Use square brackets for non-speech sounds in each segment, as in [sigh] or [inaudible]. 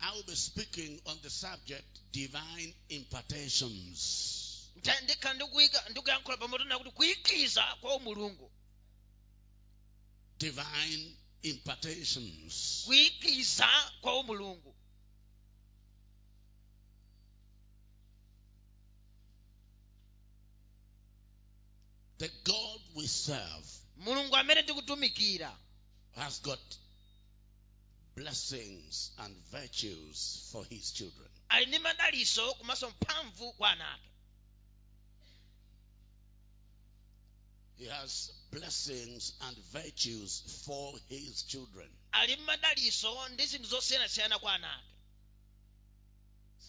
I will be speaking on the subject divine impartations. Nte- ndikhala ndikuyika ndikuyankhula pamoto nakuti kuyikiza kwa umulungu Divine impartations. kuyikiza kwa umulungu The God we serve mulungu amene tikutumikira has got blessings and virtues for his children. ali ndi madaliso komanso mphamvu kwa ana ake He has blessings and virtues for his children. ali ndi madaliso ndi zinthu zosiyanasiyana kwa ana ake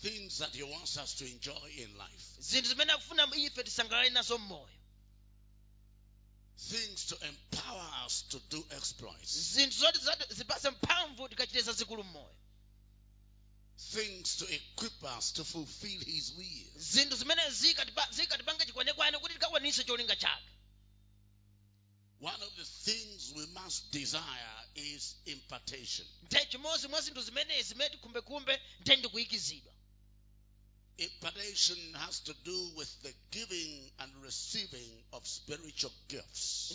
Things that he wants us to enjoy in life. zinthu zimene akufuna ife tisangalale nazo mmoyo Things to empower us to do exploits. zinthu zoti zati- mphamvu tikachite zazikulu mmoyo Things to equip us to fulfill his will. zinthu zimene zikatipa- chikwanekwane kuti tikakwanise cholinga chake One of the things we must desire is impartation. chimodzi mwa zinthu zimenezi zimene tikhumbekhumbe nte ndikuyikizidwa Impartation has to do with the giving and receiving of spiritual gifts.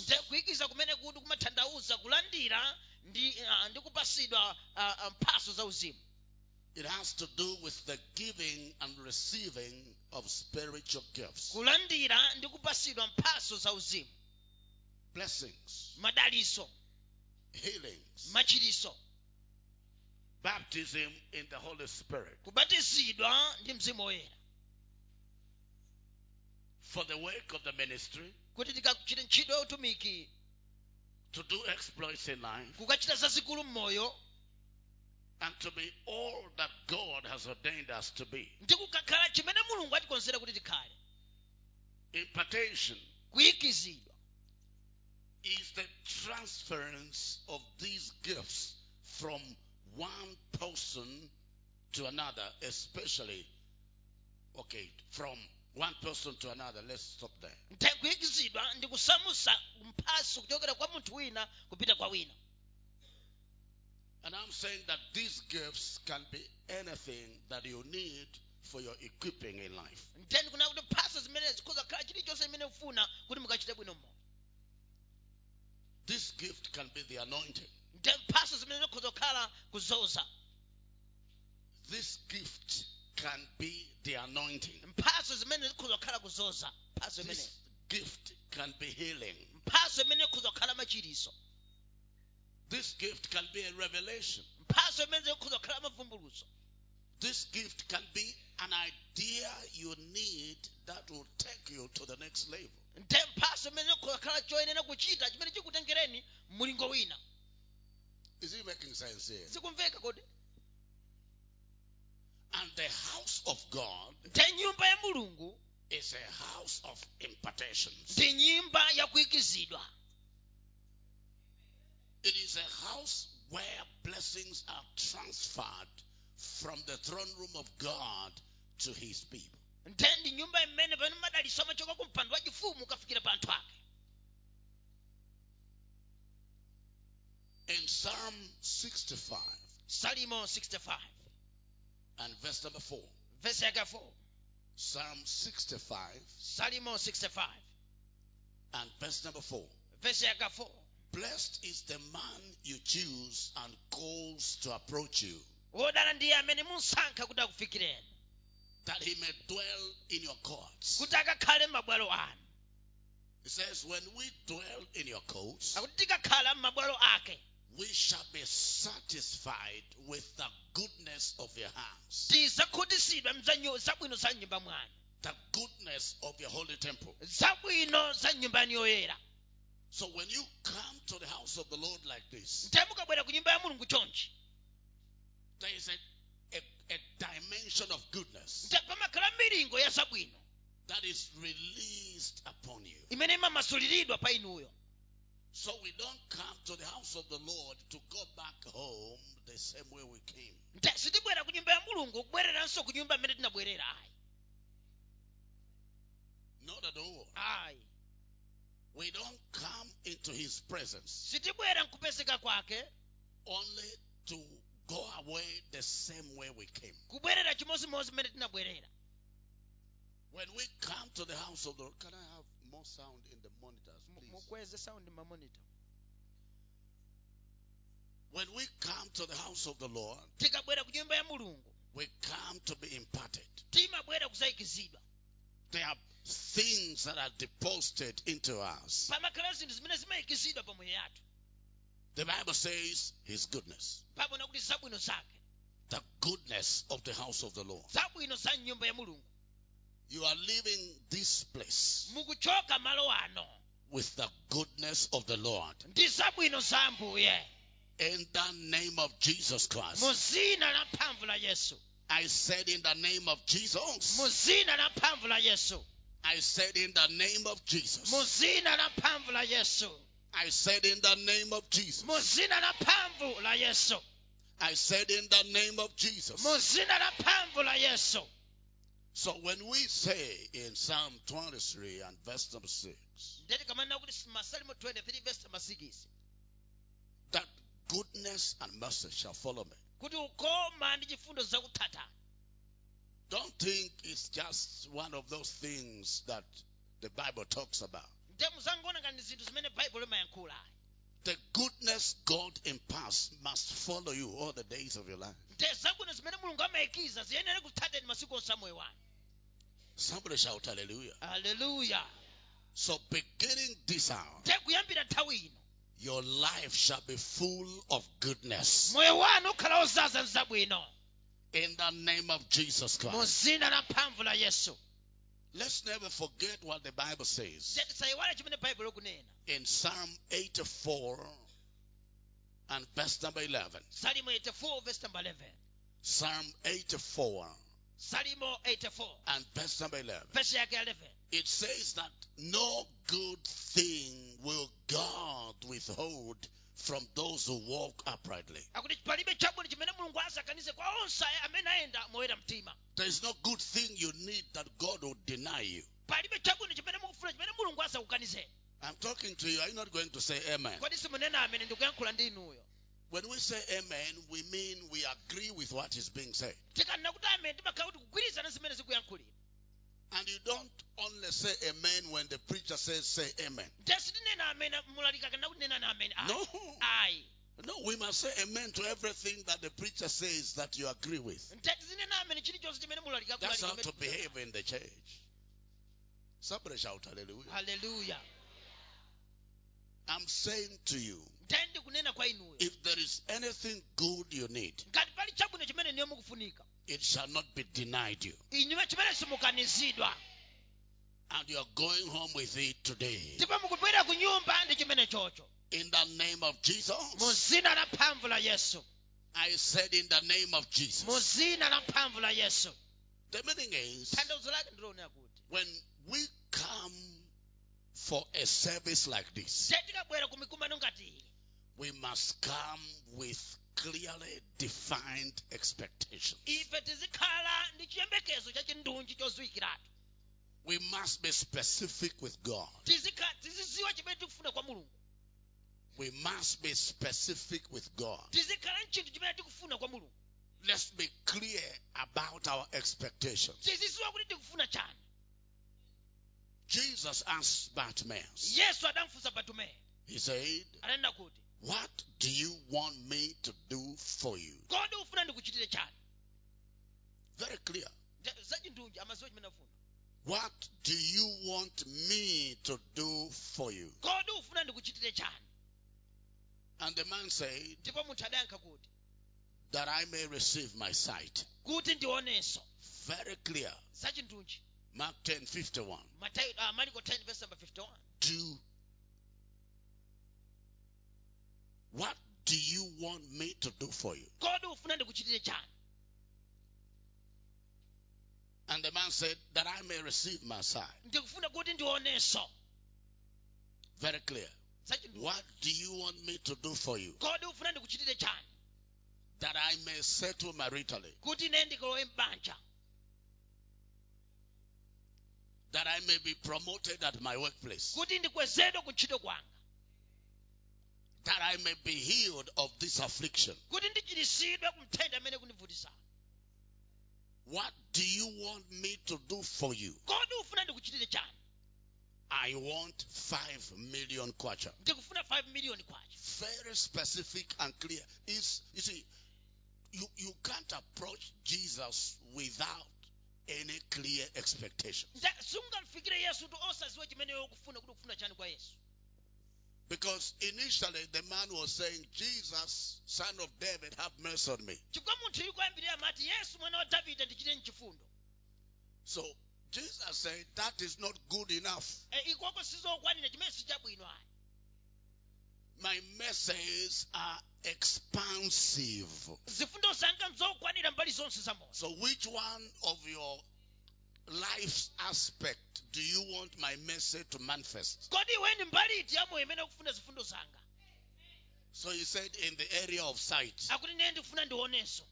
kumene kuti kumatanthauza kulandira ndi ah, ah, ah, mphaso za uzimu. It has to do with the giving and receiving of spiritual gifts. kulandira ndi mphaso za uzimu. Blessings, madaliso. Healings, machiriso baptism in the Holy Spirit. Kubatizidwa ndi mzimu woyera for the work of the ministry, kuti tikachite ntchito ya utumiki. To do exploits in life, kukachita zazikulu mmoyo. And to be all that God has ordained us to be. ndi kukakhala chimene mulungu atikonzera kuti tikhale. Impartation is the transference of these gifts from one person to another, especially, okay, from one person to another. Let's stop there. nte kuyikizidwa ndi kuchokera kwa munthu wina kupita kwa wina And I'm saying that these gifts can be anything that you need for your equipping in life. nte ndikunena kuti mphaso zimene zikhoza kukhala chilichonse chimene ufuna kuti mukachite bwino mmoyo This gift can be the anointing. Nte mphaso zimene zikhoza kukhala kuzoza This gift can be the anointing. mphaso zikhoza kukhala kuzoza mphaso imene This gift can be healing. mphaso imene ikhoza kukhala machiriso This gift can be a revelation. mphaso imene zikhoza kukhala This gift can be an idea you need that will take you to the next level. mphaso imene choyenera kuchita chimene chikutengereni mulingo wina Is it making sense here? zikumveka kodi And the house of God nte nyumba ya mulungu is a house of impartations. ndi nyumba yakuyikizidwa It is a house where blessings are transferred from the throne room of God to his people. nte ndi nyumba imene pamene madaliso amachoka ku mpando wachifumu ukafikira pa anthu ake In Psalm 65 salimo 65 and verse number 4, vesi yake 4 Psalm 65 salimo 65 and verse number 4. vesi yake 4 Blessed is the man you choose and calls to approach you, wodala ndiye amene munsankha kuti akufikireni that he may dwell in your courts. kuti akakhale m'mabwalo It says, When we dwell in your courts, we shall be satisfied with the goodness of your hands, the goodness of your holy temple. So when you come to the house of the Lord like this, there is a, a, a dimension of goodness that is released upon you. imene imamasuliridwa pa inuyo So we don't come to the house of the Lord to go back home the same way we came. nte sitibwera ku nyumba ya mulungu kubwereranso ku nyumba imene tinabwerera ayi Not at all. ayi We don't come into his presence sitibwera nkupezeka kwake only to go away the same way we came. kubwerera chimozimozi mmene tinabwerera When we come to the house of the Lord, can I have more sound in the monitors, please? mukweze sound mamonita When we come to the house of the Lord, tikabwera ku nyumba ya mulungu we come to be imparted. There are things that are deposited into us. pamakhala zinthu zimene zimayikizidwa pa moyo yathu The Bible says His goodness, pabwino kuti zabwino zake the goodness of the house of the Lord. You are leaving this place mukuchoka malo ano with the goodness of the Lord. ndi zabwino za ambuye In the name of Jesus Christ. mu zina la mphamvu la yesu I said, in the name of Jesus. zina la mphamvu la yesu I said, in the name of Jesus. zina la mphamvu la yesu I said, in the name of Jesus. mu zina la mphamvu la yesu I said, in the name of Jesus. So when we say in Psalm 23 and verse number 6 ndeti kamanena kuti masalimo 23 verse number 6 that goodness and mercy shall follow me, kuti ukoma ndi chifundo zakuthatha don't think it's just one of those things that the Bible talks about. Nde muzangoona ngati ndi zinthu zimene baibulo limayankhula The goodness God imparts must follow you all the days of your life. nde zabwino zimene mulungu amayikiza ziyenere kuthateni masiku onse a moyo wanu Somebody shout hallelujah. haleluya So beginning this hour, nde kuyambira nthawi ino your life shall be full of goodness. moyo wanu ukhala In the name of Jesus Christ. Let's never forget what the Bible says. nde tisayiwale chimene baibulo likunena in Psalm 84 and verse number 11. salimo 84 verse number 11 Psalm 84 salimo 84 and verse number 11. verse yake 11 It says that no good thing will God withhold from those who walk uprightly. akuti palibe chabwino chimene mulungu asakanize kwa onse amene ayenda moyera mtima There is no good thing you need that God will deny you. palibe chabwino chimene mukufuna chimene mulungu asakukanizeni I'm talking to you. Are you not going to say amen? kodi simunena amene ndikuyankhula ndi inuyo When we say amen, we mean we agree with what is being said. tikanena kuti amene timakhala kuti kugwirizana zimene zikuyankhulira And you don't only say amen when the preacher says say amen. nde sitinena amene mulalika kana kuti nenani amene ayi No. ayi No, we must say amen to everything that the preacher says that you agree with. nte tizinena amene chilichonse chimene mulalika That's how to behave in the church. Somebody shout hallelujah. haleluya I'm saying to you, nte ndikunena kwa inuyo if there is anything good you need, ngati pali chabwino chimene niyo mukufunika it shall not be denied you. Inyume chimene simukanizidwa And you are going home with it today. ndipo mukubwera ku nyumba ndi chimene chocho. In the name of Jesus, zina la mphamvu yesu. I said in the name of Jesus. zina la mphamvu la yesu. The meaning is, tanthauzo lake ndilonera kuti when we come for a service like this, nte tikabwera ku mikumano ngati iyi? we must come with clearly defined expectations. We must be specific with God. Tizika- tiziziwa chimene tikufuna kwa mulungu We must be specific with God. tizikhala nchinthu chimene tikufuna kwa mulungu Let's be clear about our expectations. tiziziwa kuti tikufuna chani Jesus asked Bartimaeus, He said, What do you want me to do for you? kodi ufuna ndikuchitire chani Very clear. What do you want me to do for you? kodi ufuna ndikuchitire chani And the man said, ndipo munthu adayankha That I may receive my sight. Very clear. Mark 10 51. Matayo- ah, 10 verse number 51 Do what do you want me to do for you? And the man said, That I may receive my sight. ndikufuna kuti ndionenso Very clear. What do you want me to do for you? kodi ufuna ndikuchitire chani That I may settle maritally. That I may be promoted at my workplace. kuti ndikwezedwe ku ntchito kwanga that I may be healed of this affliction. kuti ndichiritsidwe ku nthenda imene kundivutisa What do you want me to do for you? kodi ufuna ndikuchitire chani I want five million kwacha. ndikufuna 5 miliyoni kwacha Very specific and clear. Is you see, you, you can't approach Jesus without any clear expectation. Because initially the man was saying, Jesus, son of David, have mercy on me. chifukwa munthu ili kuyambirira amati yesu mwana wa davide So Jesus said, that is not good enough. ikoko sizokwanira chimene sichabwino ayi My messages are expansive. zifundo zanga nzokwanira mbali zonse za moyo So, which one of your life's aspect do you want my message to manifest? kodi iweni mbali iti ya moyo imene ukufuna zifundo zanga So he said, in the area of sight. akuti ndiye ndikufuna ndionenso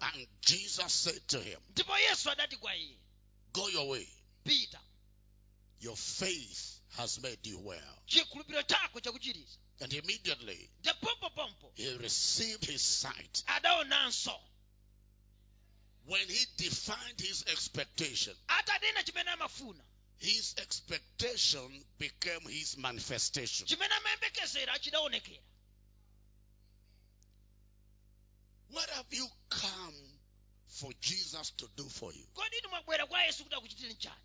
And Jesus said to him, ndipo yesu adati kwa iye Go your way. pita Your faith has made you well. chikhulupiriro chako chakuchiritsa And immediately he received his sight. When he defined his expectation, atanena chimene amafuna his expectation became his manifestation. chimene amayembekezera chidaonekera What have you come for Jesus to do for you? kodi inu mwabwera kwa yesu kuti akuchitire chani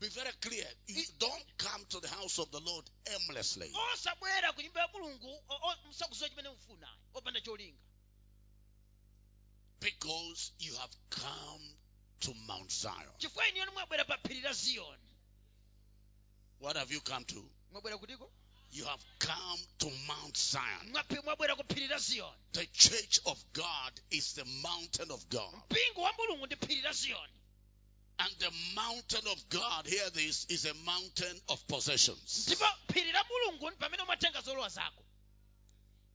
Be very clear. You don't come to the house of the Lord aimlessly. osabwera ku nyumba ya mulungu o- o- musakuziwa chimene mufuna opanda cholinga Because you have come to Mount Zion. chifukwa iniyoni mwabwera pa phiri la ziyoni What have you come to? You have come to Mount Zion. Mwapi- mwabwera ku phiri la ziyoni The church of God is the mountain of God. mpingo wa mulungu ndi phiri la ziyoni And the mountain of God, hear this, is a mountain of possessions.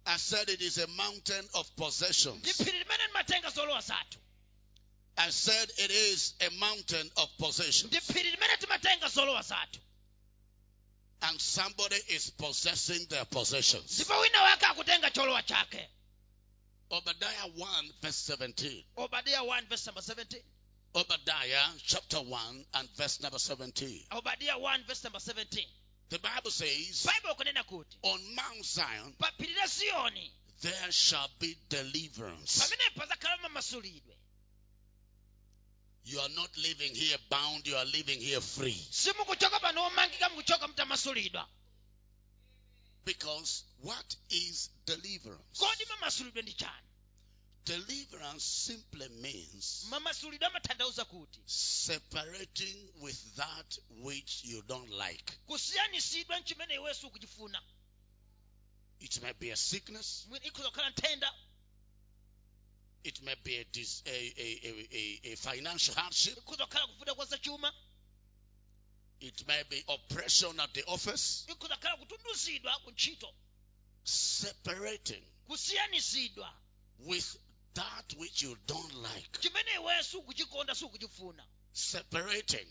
I said it is a mountain of possessions. phiri limene limatenga zolowa zathu I said it is a mountain of possessions. ndi phiri limene timatenga zolowa zathu And somebody is possessing their possessions. ndipo wina wake akutenga cholowa chake Obadiah 1, verse 17. Obadiah 1 verse number 17 Obadiah chapter 1 and verse number 17. obadiya 1 verse number 17 The Bible says, On Mount Zion pa phiri la ziyoni there shall be deliverance. You are not living here bound, you are living here free. simukuchoka pano omangika mukuchoka mutamasulidwa Because what is deliverance? kodi mamasulidwe ndi chani Deliverance simply means mamasulidwe amatanthauza kuti separating with that which you don't like. kusiyanisidwa nchimene iwenso ukuchifuna. It may be a sickness, it may be a, dis, a, a, a, a, financial hardship, ikhoza kukhala kuvuta kwa zachuma it may be oppression at the office. ikhoza kukhala kutunduzidwa ku ntchito. Separating with that which you don't like. chimene iwenso ukuchikonda sukuchifuna Separating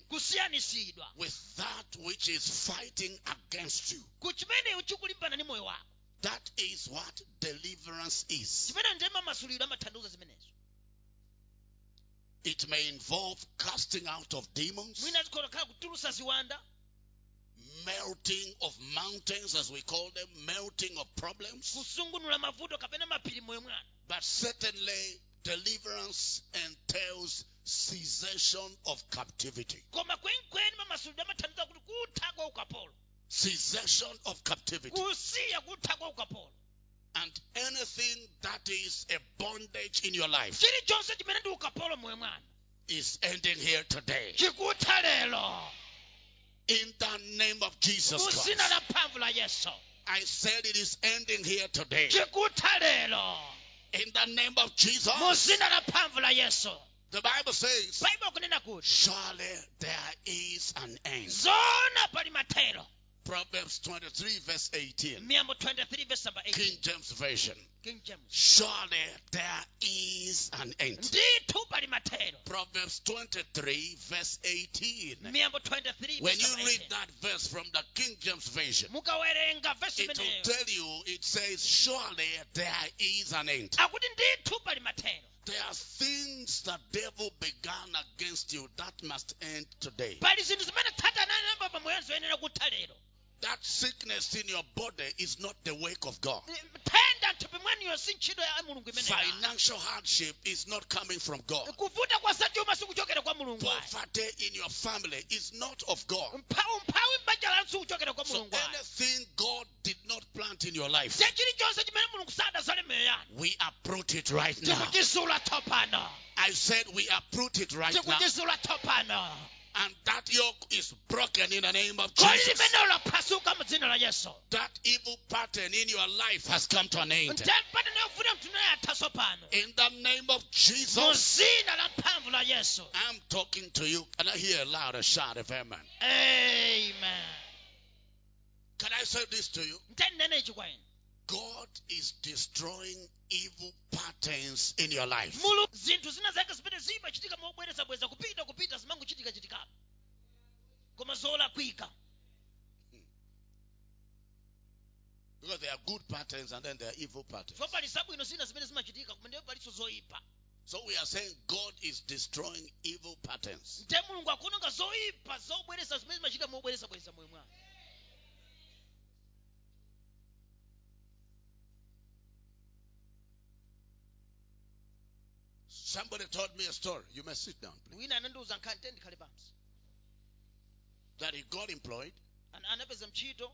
with that which is fighting against you. ku chimene chikulimbana ndi moyo wako That is what deliverance is. chimene ndiye mamasulidwe amatanthauza zimenezo It may involve casting out of demons, mwina zikhoza kukhala kutulusa ziwanda melting of mountains, as we call them, melting of problems. Kusungunula mavuto kapena maphiri moyo mwanu But certainly, deliverance entails cessation of captivity. koma kwenikweni mamasulidwe amatanthauza kuti kutha kwa ukapolo Cessation of captivity. kusiya kutha kwa ukapolo And anything that is a bondage in your life chilichonse chimene ndi ukapolo moyo mwanu is ending here today. In the name of Jesus Christ. dzina la mphamvu la yesu I said it is ending here today. In the name of Jesus. dzina la mphamvu la yesu The Bible says, baibulo kunena kuti Surely there is an end. Zona pali mathero Proverbs 23, verse 18. miyambo 23 verse 18 King James Version. king james Surely there is an end. ndithu pali mathero Proverbs 23, verse 18. miyambo 23 When verse you read 18. that verse from the King James Version, it will tell you, it says, Surely there is an end. akuti ndithu pali mathero There are things the devil began against you that must end today. Pali zinthu zimene satana anayamba pamoyo zoyenera kutha lero That sickness in your body is not the work of God. nthenda nthupi mwaniyo si ntchito ya mulungu imeneyo Financial hardship is not coming from God. kuvuta kwa zachuma sikuchokera kwa mulungu ayi. Poverty in your family is not of God. mphawi mphawi m'banja lanu sikuchokera kwa So anything God did not plant in your life, se chilichonse chimene mulungu sadazale moyo yanu we uproot it right now. I said we uproot it right now. And that yoke is broken in the name of Jesus. limenelo laphasuka mu dzina la yesu That evil pattern in your life has come to an end. ntempatene yovuta mtundu yatha tsopano In the name of Jesus, dzina la mphamvu la yesu I'm talking to you. Can I hear a louder shout of amen? amen Can I say this to you? Ntenene ichi kwa inu God is destroying evil patterns in your life. mulu zinthu zina zake zimene zimachitika mobwerezabwereza kupita kupita zimangochitika chitikapo koma zolakwika Because there are good patterns and then there are evil patterns. fo pali zabwino zina zimene zimachitika koma ndiyo palinso zoyipa So we are saying God is destroying evil patterns. Somebody told me a story. You may sit down, please. wina anandiuza nkhani te ndikhale pansi That he got employed Ana- anapeza mchito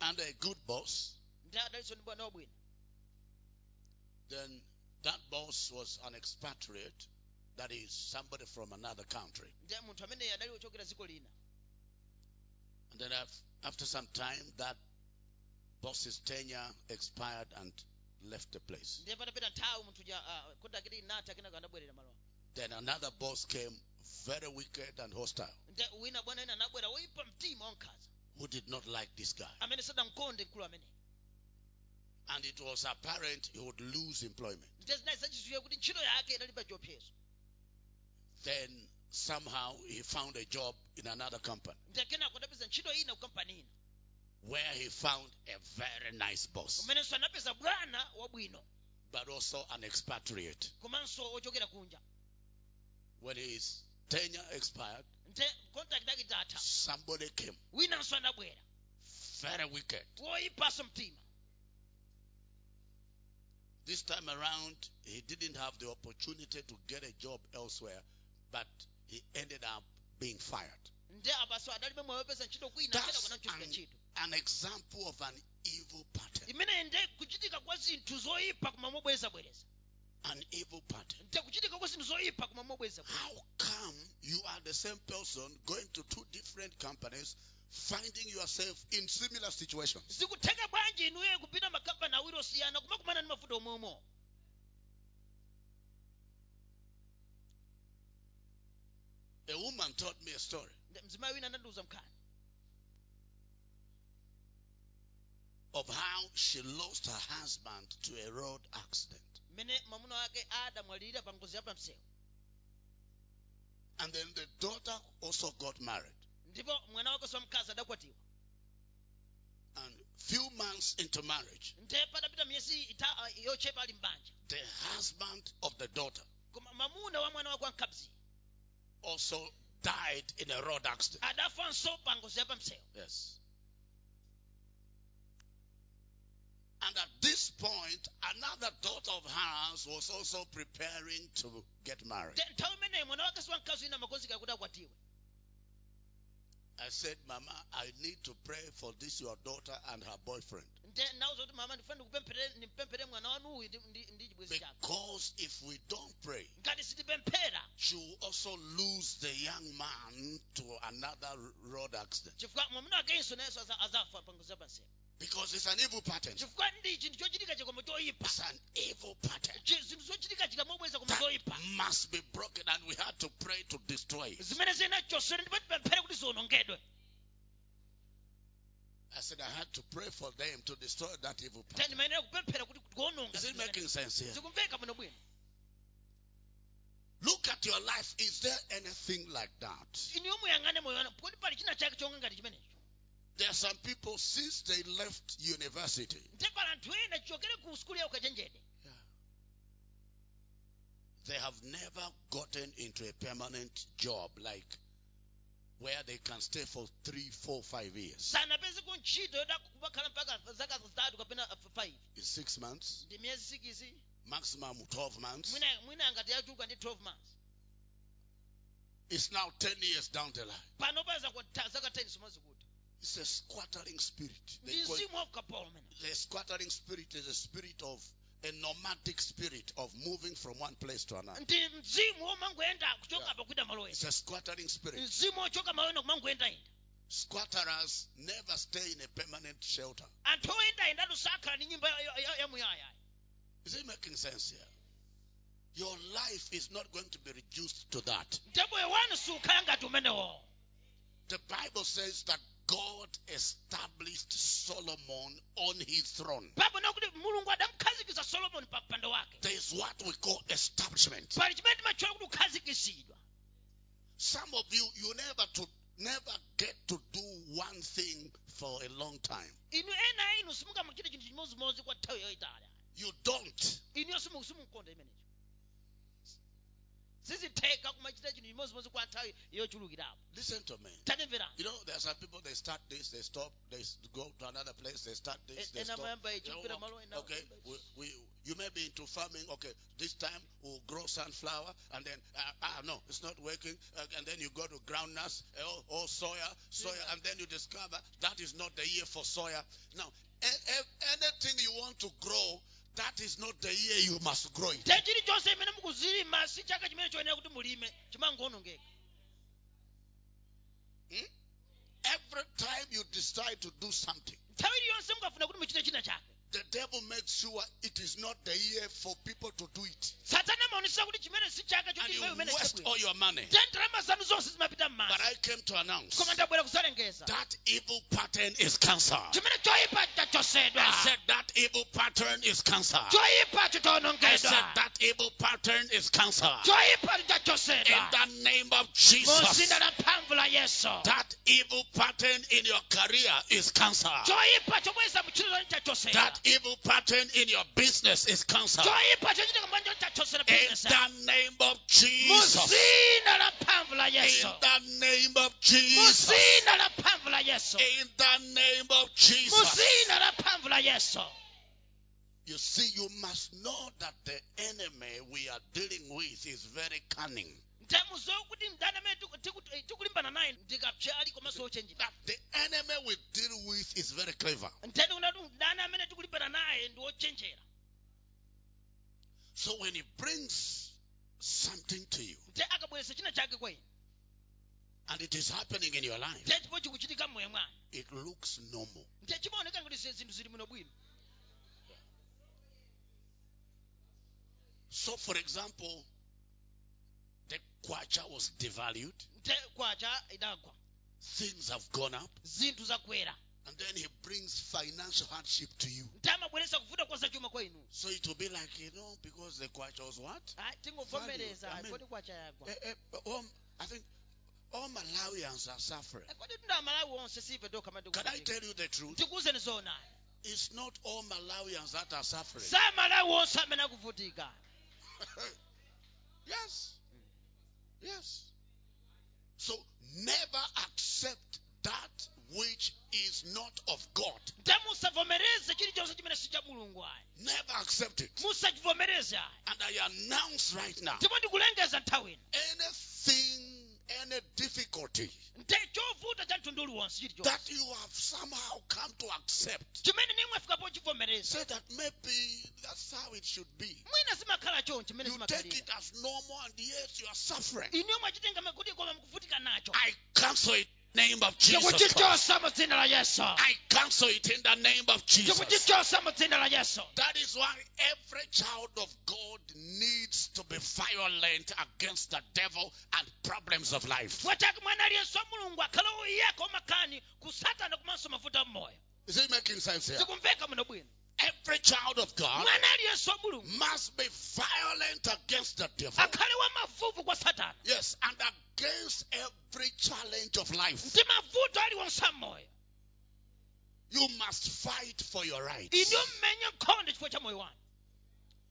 under a good boss. ndi adalinso ndi bwana wabwino Then that boss was an expatriate. That is somebody from another country. ndi munthu ameneyo adali ochokera dziko lina And then after some time, that boss's tenure expired and left the place. ndiye patapita nthawi munthu ja ah, kodi akiti inatha kenako anabwerera malo Then another boss came, very wicked and hostile, ndi wina bwana wina anabwera woyipa mtima wankhanza who did not like this guy. amene sadamkonde mkulu ameneyo And it was apparent he would lose employment. ndiye zinali zachizwiyo kuti ntchito yake idali pa chiopsezo Then somehow he found a job in another company where he found a very nice boss, umenenso anapeza bwana wabwino but also an expatriate. komanso ochokera kunja When his tenure expired, nte contract yake itatha somebody came, very wicked. This time around, he didn't have the opportunity to get a job elsewhere, but he ended up being fired. nde apaso adalibe moyo wopeza ntchito kwina That's an, example of an evil pattern. imene nde kuchitika kwa zinthu zoyipa koma mobwerezabwereza An evil pattern. nte kuchitika kwa zinthu zoyipa koma mobwerezabwereza How come you are the same person going to two different companies, finding yourself in similar situations? zikutheka bwanji inuyo kupita makampani awiri osiyana kumakumana ndi mavuto omweomo A woman told me a story Nde mzimayi wina anandiuza mkhani of how she lost her husband to a road accident. mmene mwamuna wake adamwalira pa ngozi ya pamsewu And then the daughter also got married. ndipo mwana wake wamkazi adakwatiwa And few months into marriage, nde patapita miyezi ita- yochepa ali mbanja the husband of the daughter koma mamuna wa mwana wake wamkabzi also died in a road accident. adafanso pa ngozi ya pamsewu Yes. And at this point, another daughter of hers was also preparing to get married. nde nthawi imeneyi mwana wake si wamkazi wina amakonzeka kuti akwatiwe I said, Mama, I need to pray for this your daughter and her boyfriend. Because if we don't pray, she will also lose the young man to another road accident. Chifukwa mwamuna wakenso nayenso aza- azafa pa ngozi ya pamsewu Because it's an evil pattern. chifukwa ndi chinthu chochitika chikoma It's an evil pattern Chi- zinthu zochitika chika mobweza koma that must be broken, and we had to pray to destroy it. zimene zina chosere ndipo tipemphere kuti ziwonongedwe I said I had to pray for them to destroy that evil pattern. ndimayenera kupemphera kuti kuwononga Is it making sense here? zimenezi. zikumveka bwino bwino Look at your life. Is there anything like that? There are some people since they left university, nte pali anthu ena chichokere ku sukulu ya ukachenjede they have never gotten into a permanent job like where they can stay for three, four, five years. sanapeze ku ntchito yoda kubakhala mpaka zaka zitatu kapena uh, In six months, ndi miyezi sikisi maximum 12 months. mwina mwina angati yachuluka ndi 12 months. It's now 10 years down the line. Pano paza kwa ta- zaka 10 zimodzi kuti It's a squattering spirit. They call it- mzimu wa ukapolo umene the squattering spirit is a spirit of a nomadic spirit of moving from one place to another. ndi mzimu womangoyenda kuchoka Yeah. apa kuita malo It's a squattering spirit. mzimu wochoka malo Squatterers never stay in a permanent shelter. Is it making sense here? Your life is not going to be reduced to that. nte moyo wanu sukhala ngati umenewo The Bible says that God established Solomon on his throne. pabona kuti mulungu adamukhazikitsa solomoni pa mpando wake There is what we call establishment. pali chimene timatchula kuti ukhazikisidwa Some of you, you never to never get to do one thing for a long time. inu ena inu simungamachite chinthu chimozimozi kwa nthawi yoyitali You don't. Iniyo simu- simukonda imenecho sizitheka kumachita chinthu chimozimozi kwa nthawi yochulukirapo Listen to me. tatimverani You know, there are some people they start this, they stop, they go to another place, they start this, they stop. You know, kupita malo ena okay, we, we, you may be into farming. Okay, this time we'll grow sunflower, and then uh, ah no, it's not working. Uh, and then you go to groundnuts or, or soya, soya, and then you discover that is not the year for soya. Now, anything you want to grow, that is not the year you must grow it. te chilichonse imene mukuzilima si chaka chimene choyenera kuti mulime. Chimangoonongeka hmm? Every time you decide to do something, nthawi iliyonse mukafuna kuti muchite china chake the devil makes sure it is not the year for people to do it. satana amaonesa kuti chimene si chaka And you waste all your money. te ndalama zanu zonse zimapita But I came to announce koma ndabwera kusalengeza that evil pattern is cancer. chimene choyipa chachosedwa I said that evil pattern is cancer. I said that evil pattern is cancer. In the name of Jesus, dzina la mphamvu la yesu that evil pattern in your career is cancer. choyipa chomweza muchililoni chachosedwa That evil pattern in your business is cancer. choyipa chochitika mwanjo chachosera In the name of Jesus. dzina la mphamvu la In the name of Jesus. dzina la mphamvu la yesu In the name of Jesus. dzina la mphamvu la yesu You see, you must know that the enemy we are dealing with is very cunning. Ntemuziwe kuti mdani amene tiku- tiku- tikulimbana naye ndikapyali komanso ochenjera That the enemy we deal with is very clever. kunati mdani amene tikulimbana naye ndi ochenjera So when he brings something to you nte akabweretsa china chake kwa inu and it is happening in your life, nte chimwe chikuchitika mmoyo mwanu it looks normal. nte chimaoneka ngati zi- zinthu zili bwino bwino. So, for example, kwacha was devalued, kwacha idagwa things have gone up, and then he brings financial hardship to you. nte kuvuta kwa zachuma kwa inu So it will be like, you know, because the kwacha was what? Tingovomereza I mean- kodi kwacha yagwa all, I think all Malawians are suffering. Eh, kodi tunda amalawi onse sife tokha Can I tell you the truth? It's not all Malawians that are suffering. sa malawi onse amene akuvutika [laughs] yes. Yes. So never accept that which is not of God. nte musavomereze chilichonse chimene si cha mulungu ayi Never accept it. And I announce right now ndipo ndikulengeza nthawi ino anything, any difficulty nte chovuta cha mtundu uliwonse chilichonse that you have somehow come to accept, chimene nimwefikapo chivomereza say that maybe that's how it should be. mwina zimakhala chonchi chimene You take it as normal, and yes, you are suffering. iniyo mwachitenga kuti koma mukuvutika nacho. I cancel it name of Jesus Christ. tikuchichosa mu dzina la yesu I cancel it in the name of Jesus. tikuchichosa mu dzina la yesu That is why every child of God needs to be violent against the devil and problems of life. chifukwa mwana aliyense wa mulungu akhale woyaka makani ku satana komanso mavuto mmoyo Is it making sense here? Tikumveka muno bwino Every child of God mwana aliyense wa mulungu must be violent against the devil. akhale wa mavuvu kwa satana Yes, and against every challenge of life. ndi mavuto aliwonse mmoyo You must fight for your rights. inu mmenye nkhondo chifukwa cha moyo wanu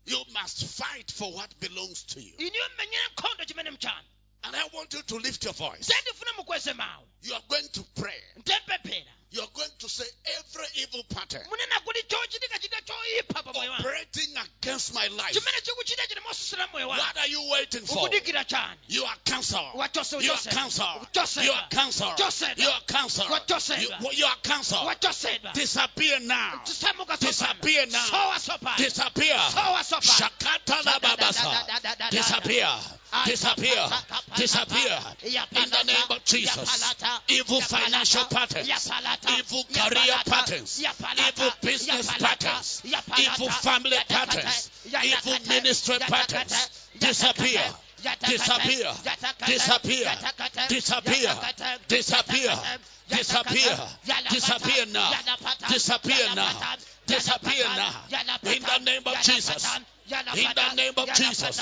You must fight for what belongs to you. inu mmenyere nkhondo chimene mchanu And I want you to lift your voice. ndendifuna mukweze mawu You are going to pray. Say every evil pattern munena kuti chochitika chika choyipa pa moyo wanu operating against my life. chimene chikuchita chine mosusira moyo wanu What are you waiting for? You are cancer. You are cancer. You are cancer. You are cancer. You, are cancer. Disappear now. Disappear now. Disappear. Shakata la babasa. Disappear. Disappear. Disappear. In the name of Jesus. Evil financial patterns. Evil career patterns. Evil business patterns. Evil family patterns. Evil ministry patterns. Disappear. Disappear. Disappear. Disappear. Disappear. Disappear. Disappear now. Disappear now. Disappear now. In the name of Jesus. In the name of Jesus.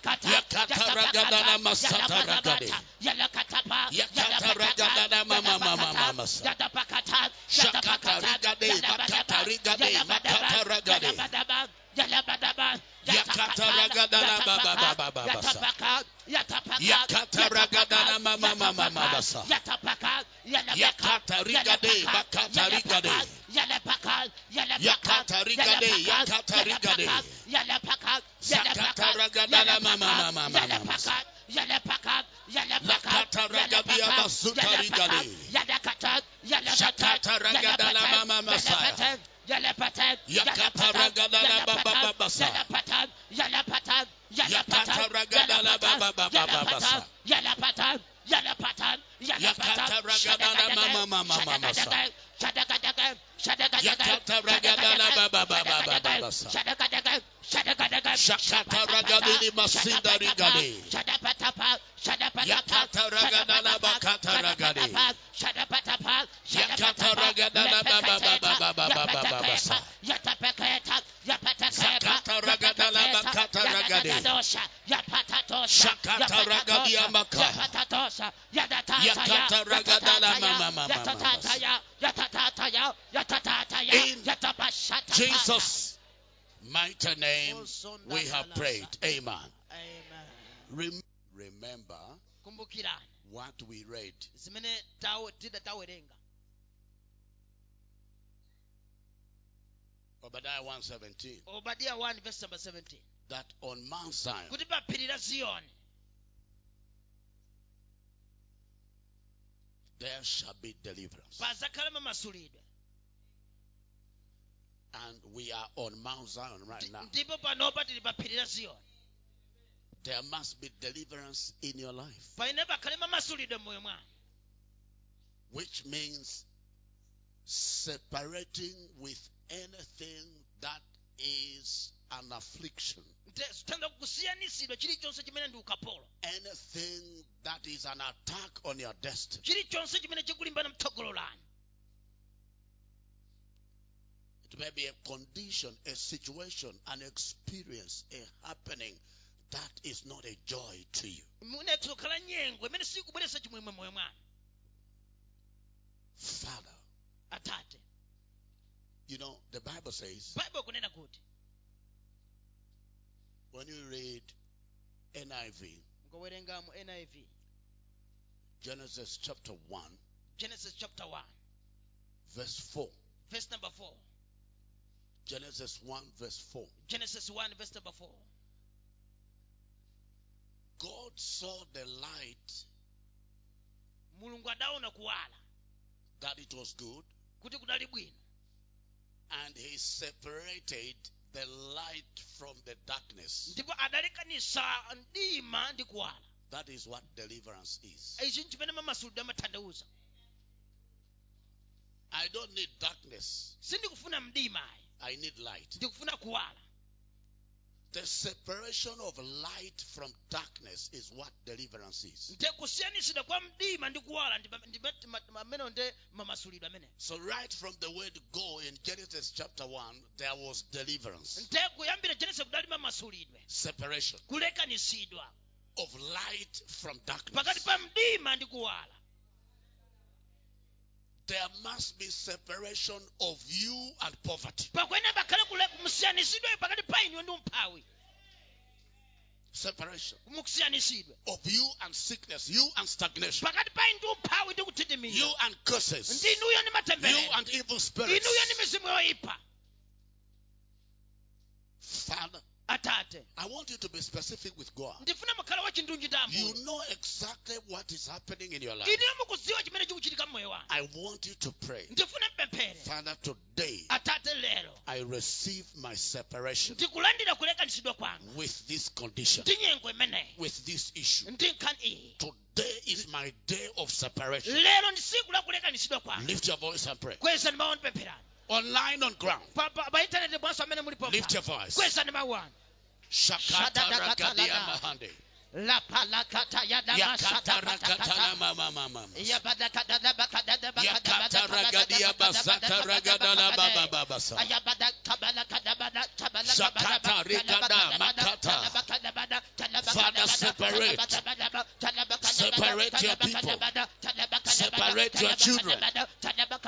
Yakata ragadala baba baba baba basa. Yakata basa. Yakata basa. Rigade makata rigade makata ragade. Yakata ragadala baba baba baba sa. Yakata rigade rigade. Yakata rigade yakata rigade. Zakata ragadala mama mama mama sa. Lakata ragadia basuta rigade. Shakata ragadala mama masaya. Yakata ragadala baba baba sa. Yakata ragadala baba baba baba sa. Yakata ragadala mama mama sa. Yakata ragadala baba baba baba baba sa. Shakata ragadili masinda rigade. Yakata ragadala bakata ragade. Yakata ragadala baba baba baba baba baba Shakata ragadia maka. Yakata ragadala mama mama mama sa. In Jesus' mighty name we have prayed. Amen. Rem- remember what we read. Obadiah 117 obadiya 1 verse number 17 that on Mount Zion there shall be deliverance. And we are on Mount Zion right now. ndipo panopa tili pa phiri la ziyoni There must be deliverance in your life, paine pakhale mamasulidwe m'moyo mwanu which means separating with anything that is an affliction, Nte- zithandiza kusiyanisidwa chilichonse chimene ndi ukapolo. Anything that is an attack on your destiny. chilichonse chimene chikulimbana mtsogolo lanu It may be a condition, a situation, an experience, a happening that is not a joy to you. munetsa kukhala nyengo imene sikubweretsa chimwemwe m'moyo mwanu. Father, you know, the Bible says baibulo kunena kuti when you read NIV, niv Genesis chapter 1, genesis chapter 1 verse 4, verse number 4 Genesis 1, verse 4. genesis 1 verse number 4 God saw the light that it was good, kuti kudali bwino. and he separated the light from the darkness. ndipo adalekanisa mdima ndi kuwala That is what deliverance is. ichi nchimene mamasulidwe amatanthauza I don't need darkness, sindikufuna mdima ayi I need light. The separation of light from darkness is what deliverance is. nde kusiyanisidwa kwa mdima ndi kuwala ndi pam- ndi pam- ma- amene nde mamasulidwe amene So, right from the word go in Genesis chapter 1, there was deliverance, nte kuyambira genesis kudali mamasulidwe separation of light from darkness. pakati pa mdima ndi kuwala There must be separation of you and poverty. pakwene pakhale kule musiyanisidwe pakati pa inuyo ndi Separation of you and sickness, you and stagnation, pakati pa inu ndi umphawi ndi you and curses, ndi inuyo ndi you and evil spirits. inuyo ndi mizimu Father, I want you to be specific with God. ndifuna mukhale wachindunji ndi You know exactly what is happening in your life. inuyo mukudziwa chimene chikuchitika mmoyo wanu I want you to pray. mpemphere Father, today atate lero I receive my separation ndikulandira kulekanisidwa kwanga with this condition, ndi nyengo imeneyi with this issue. ndi nkhani iyi Today is my day of separation. lero ndi tsiku la kulekanisidwa kwanga Lift your voice and pray. kwezani mawu ndipempherani Online on ground. Lift your voice. Kwezani mawu anu Shakata ragadia mahande. lapalakata Yakata rakata mama mama. Yakata ragadia basata ragadala baba baba sa. Shakata rigada makata. Father, separate. Separate your people. Separate your children.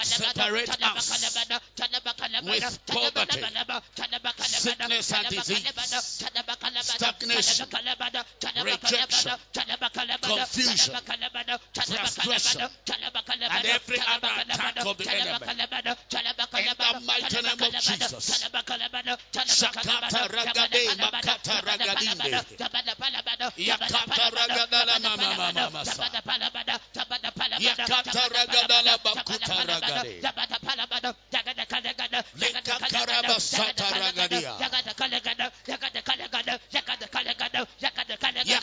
Separate us with poverty, sickness and disease, stagnation, rejection, confusion, frustration, and every other attack of the enemy. In the mighty name of Jesus. Shakata ragade makata ragadinde. Yakata ragadala mama mama masa. Yakata ragadala bakuta ragade. Lekakaraba sata ragadia. Yakata masa. Yakata ragade. Yakata masa. Yakata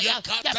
Yakata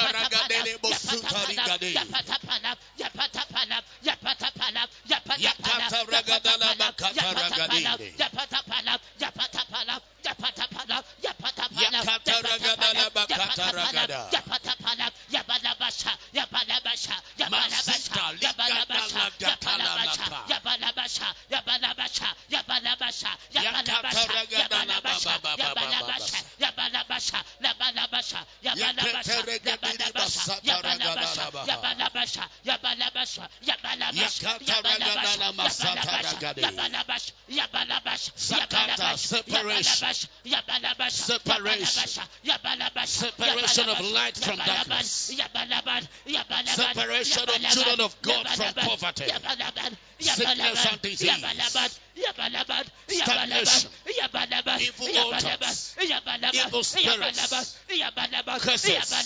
Curses.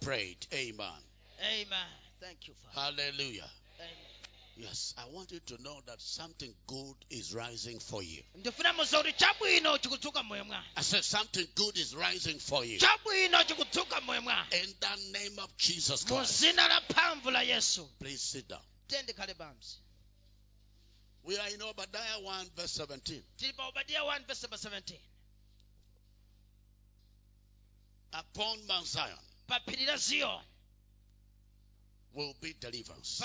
Prayed. Amen. Amen. Thank you, Father. Hallelujah. Amen. Yes, I want you to know that something good is rising for you. ndifuna muzauri chabwino chikudzuka mmoyo mwanu I said something good is rising for you. chabwino chikudzuka mmoyo mwanu In the name of Jesus mu Christ. zina la mphamvu Please sit down. tendikhale bamsi We are in Obadiah 1 verse 17. tili pa 1 verse number 17 Upon Mount Zion pa phiri will be deliverance.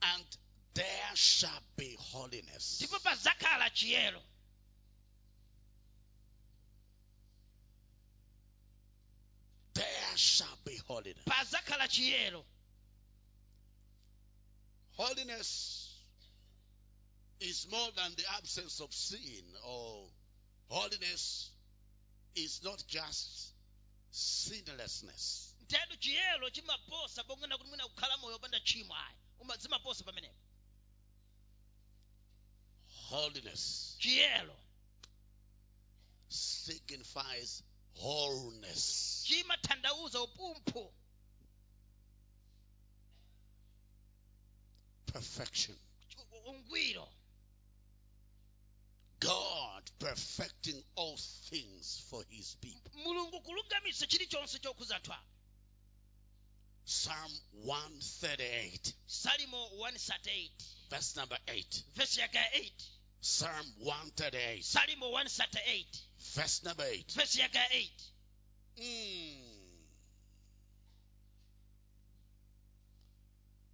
And there shall be holiness. ndipo pazakhala chiyero There shall be holiness. Holiness is more than the absence of sin, or holiness is not just sinlessness. ntetu chiyero chimaposa pongena kuti mwina kukhala moyo opanda tchimo ayi Uma- pamenepo Holiness chiyero signifies wholeness. chimatanthauza upumphu perfection. ungwiro God perfecting all things for his people. mulungu chokhuza anthu ake Psalm 138, salimo 138 verse number 8. vesi yake ya 8 Psalm 138, salimo 138 verse number 8. vesi yake ya 8 Mm.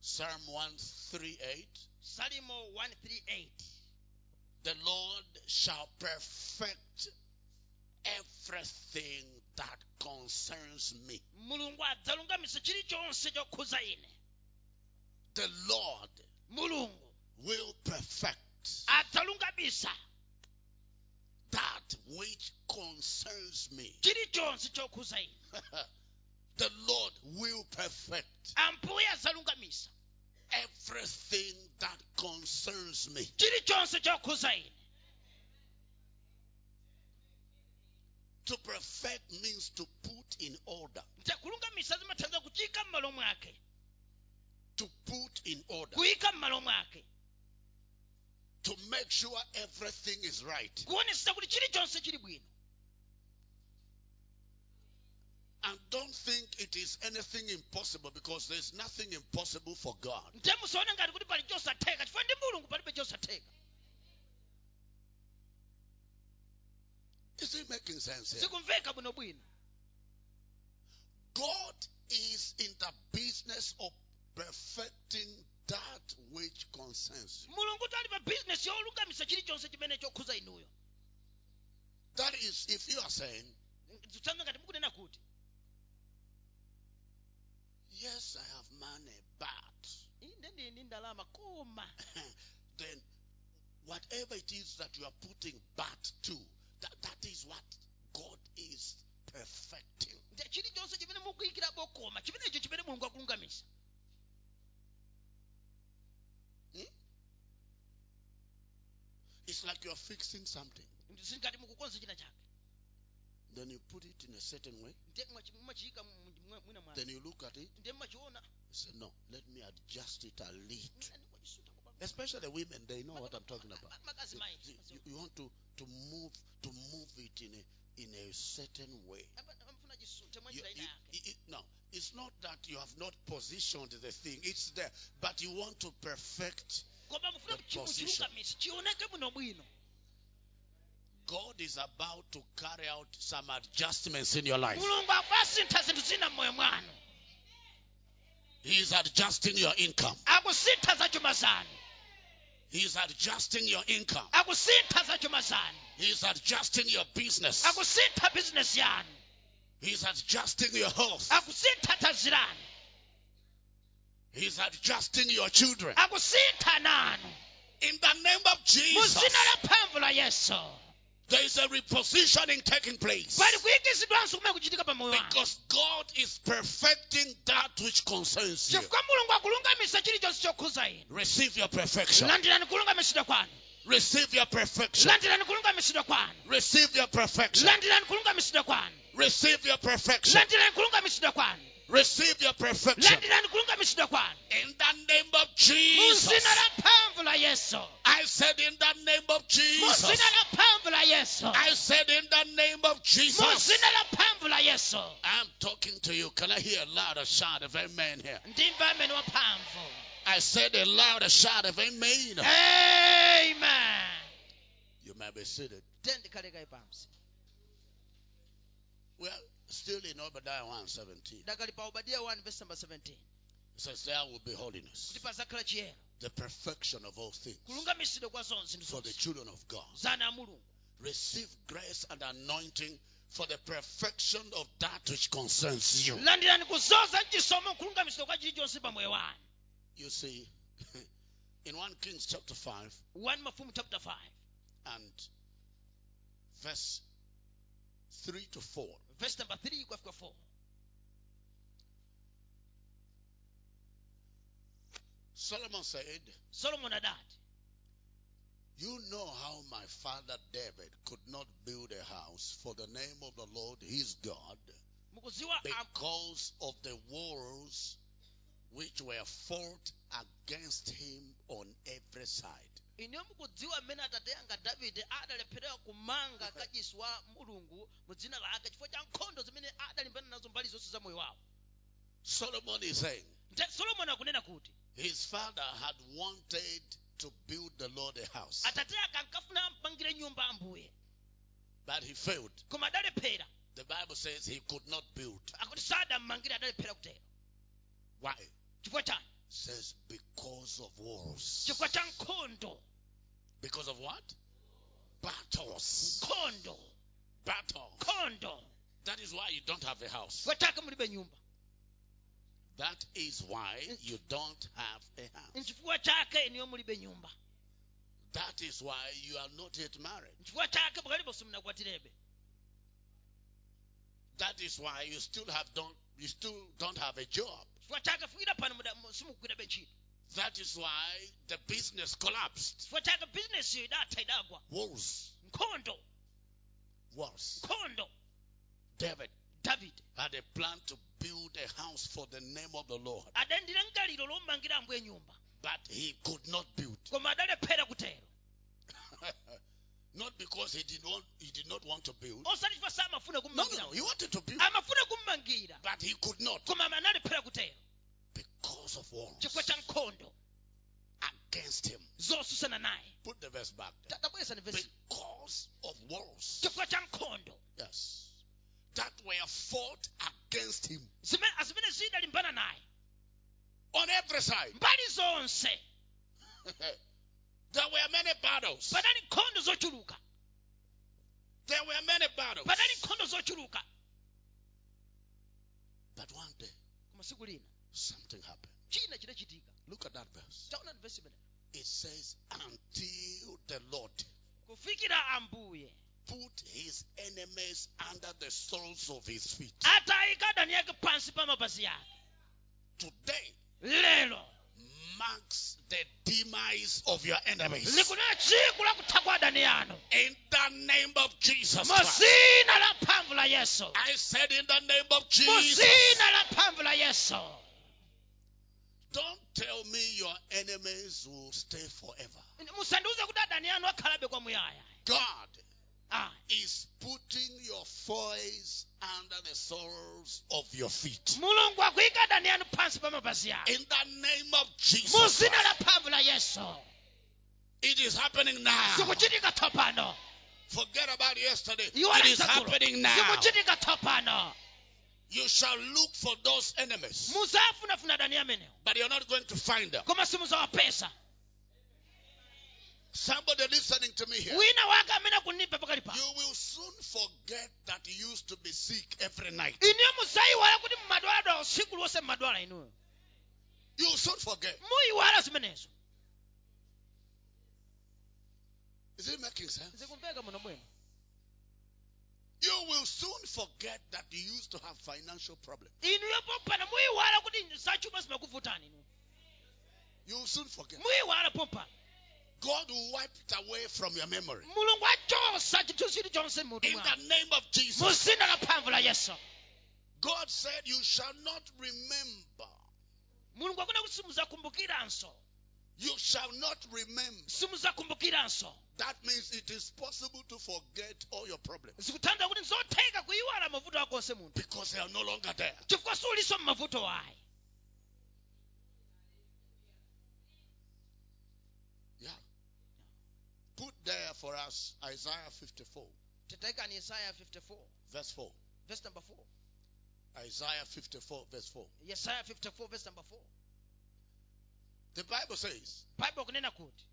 Psalm 138 salimo 138 The Lord shall perfect everything that concerns me. mulungu adzalungamitsa chilichonse chokhuza ine The Lord will perfect that which concerns me. chilichonse chokhuza ine the Lord will perfect everything that concerns me. chilichonse chokhuza ine To perfect means to put in order. nte kulungamitsa zimathandiza kuchika m'malo mwake To put in order. kuyika m'malo mwake To make sure everything is right. kuonetsa kuti chilichonse chili bwino And don't think it is anything impossible because there's nothing impossible for God. nte musaone ngati kuti pali chosatheka chifukwa ndi mulungu palibe chosatheka Is it making sense here? God is in the business of perfecting that which concerns you. mulungu tali pa bizinesi yolungamitsa chilichonse chimene chokhuza inuyo That is, if you are saying, Yes, I have money, but inde ndili ndi ndalama koma [laughs] then whatever it is that you are putting but to, that, that is what God is perfecting. nde chilichonse chimene mukuyikirapo koma chimenecho chimene mulungu akulungamitsa hmm? It's like you are fixing something. singati mukukonza china chake Then you put it in a certain way. Nde mwachi- mumachiyika mu- mu- mwina mwake Then you look at it. nde mmachiona You say, No, let me adjust it a little. Especially the women, they know what I'm talking about. Ma- makazi mayi You, you- you want to, to move to move it in a in a certain way. You- it- no, it's not that you have not positioned the thing. It's there, but you want to perfect. The position. Muchilungamitsa chioneke bwinobwino God is about to carry out some adjustments in your life. mulungu akusintha zinthu zina mmoyo mwanu He is adjusting your income. akusintha za chuma zanu He is adjusting your income. akusintha za chuma zanu He is adjusting your business. akusintha bizinesi yanu He is adjusting your health. akusintha thanzi lanu He is adjusting your children. In the name of Jesus, zina la mphamvu la yesu there is a repositioning taking place. pali kuyikizidwanso kumene kuchitika pa moyo wanu Because God is perfecting that which concerns you. chifukwa mulungu akulungamisa chilichonse chokhuza inu Receive your perfection. landirani kulungamisidwa kwanu Receive your perfection. landirani kulungamisidwa kwanu Receive your perfection. landirani kulungamisidwa kwanu Receive your perfection. landirani kulungamisidwa kwanu Receive your perfection. landirani kulungamisidwa kwanu In the name of Jesus. Zina la mphamvu la yesu I said in the name of Jesus. zina la mphamvu la yesu I said in the name of Jesus. zina la mphamvu la yesu I'm talking to you. Can I hear a louder shout of amen here? ndimva amene wamphamvu I said a louder shout of amen. amen You may be seated. Well, still in Obadiah 117. dakali pa 1 verse number 17 It says there will be holiness, kuti pazakhala chiyero the perfection of all things kulungamisidwa kwa zonse ndi for the children of God. zana a mulungu. Receive grace and anointing for the perfection of that which concerns you. landirani kuzoza mchisomo kulungamisidwa kwa chilichonse pa moyo wanu. You see, [laughs] in 1 Kings chapter 5 1 mafumu chapter 5 and verse 3 to 4, verse number 3 kwafika 4 Solomon said, solomon adati You know how my father David could not build a house for the name of the Lord his God because of the wars which were fought against him on every side. mmene atate anga davide kumanga [laughs] kachisi wa mulungu lake chifukwa cha nkhondo zimene adalimbana nazo mbali zonse za moyo wawo Solomon is saying nte solomoni akunena kuti his father had wanted to build the Lord a house, atate ake ankafuna ampangire nyumba ambuye but he failed. The Bible says he could not build. akuti sadammangire adalephera kutero Why? chani says because of wars. chifukwa cha nkhondo Because of what? Battles. Battles. That is why you don't have a house. chifukwa chake mulibe nyumba That is why you don't have a house. chake iniyo mulibe nyumba. That is why you are not yet married. nchifukwa chake pakalipo simunakwatirebe That is why you still have don't you still don't have a job. chifukwa chake fikira pano muda- mu- simukugwirabe ntchito That is why the business collapsed. chifukwa chake bizinesi iyo idatha idagwa Wars. nkhondo Wars. nkhondo David had a plan to build a house for the name of the Lord, adandira ngaliro lomangira ambuye nyumba but he could not build. koma adalephera kutero [laughs] not because he did not he did not want to build. osati chifukwa samafuna No, no. He wanted to build, but he could not because of wars chifukwa cha nkhondo against him. Put the verse back there. tabweza ni vesi Because of wars, chifukwa cha nkhondo yes, that were fought against him Zime- zimene zidalimbana naye on every side. [laughs] there were many battles. padali nkhondo zochuluka There were many battles. padali nkhondo zochuluka But one day, koma siku lina something happened. Look at that verse. taonani vesi imene It says, Until the Lord put his enemies under the soles of his feet. atayika adani yake pansi pa mapazi yake Today lero marks the demise of your enemies. likunena tsiku lakutha kwa adani yanu In the name of Jesus Christ. zina la mphamvu la yesu I said, In the name of Jesus. zina la mphamvu la yesu Don't tell me your enemies will stay forever. musandiuze kuti adani yanu akhalabe kwamuyaya God Ah, is putting your foes under the soles of your feet. mulungu akuyika adani yanu pansi pa mapazi yake In the name of Jesus Christ. la mphamvu la yesu It is happening now. Forget about yesterday. It is happening now. You shall look for those enemies, muzafunafuna adani amenewo but you're not going to find them. Somebody listening to me here. wina wake amene akunipa pakali pa You will soon forget that you used to be sick every night. iniyo muzayiwala kuti mmadwala usiku lonse mmadwala inuyo You will soon forget. Is it making sense? zikumveka muno bwino You will soon forget that you used to have financial problems. inuyo pompano muyiwala kuti zachuma zimakuvutani inu You will soon forget. God will wipe it away from your memory. mulungu achosa chinthu chilichonse mutu In the name of Jesus. mu zina la mphamvu la yesu God said, You shall not remember. mulungu akuna kuti simuzakumbukiranso You shall not remember. That means it is possible to forget all your problems zikutanthauza kuti nzotheka kuyiwala mavuto ako onse munthu because they are no longer there. chifukwa suliso mmavuto ayi Yeah. Put there for us Isaiah 54, titaikani yesaya 54 verse 4. verse number 4 Isaiah 54, verse 4. yesaya 54 verse number 4 The Bible says, bible kunena kuti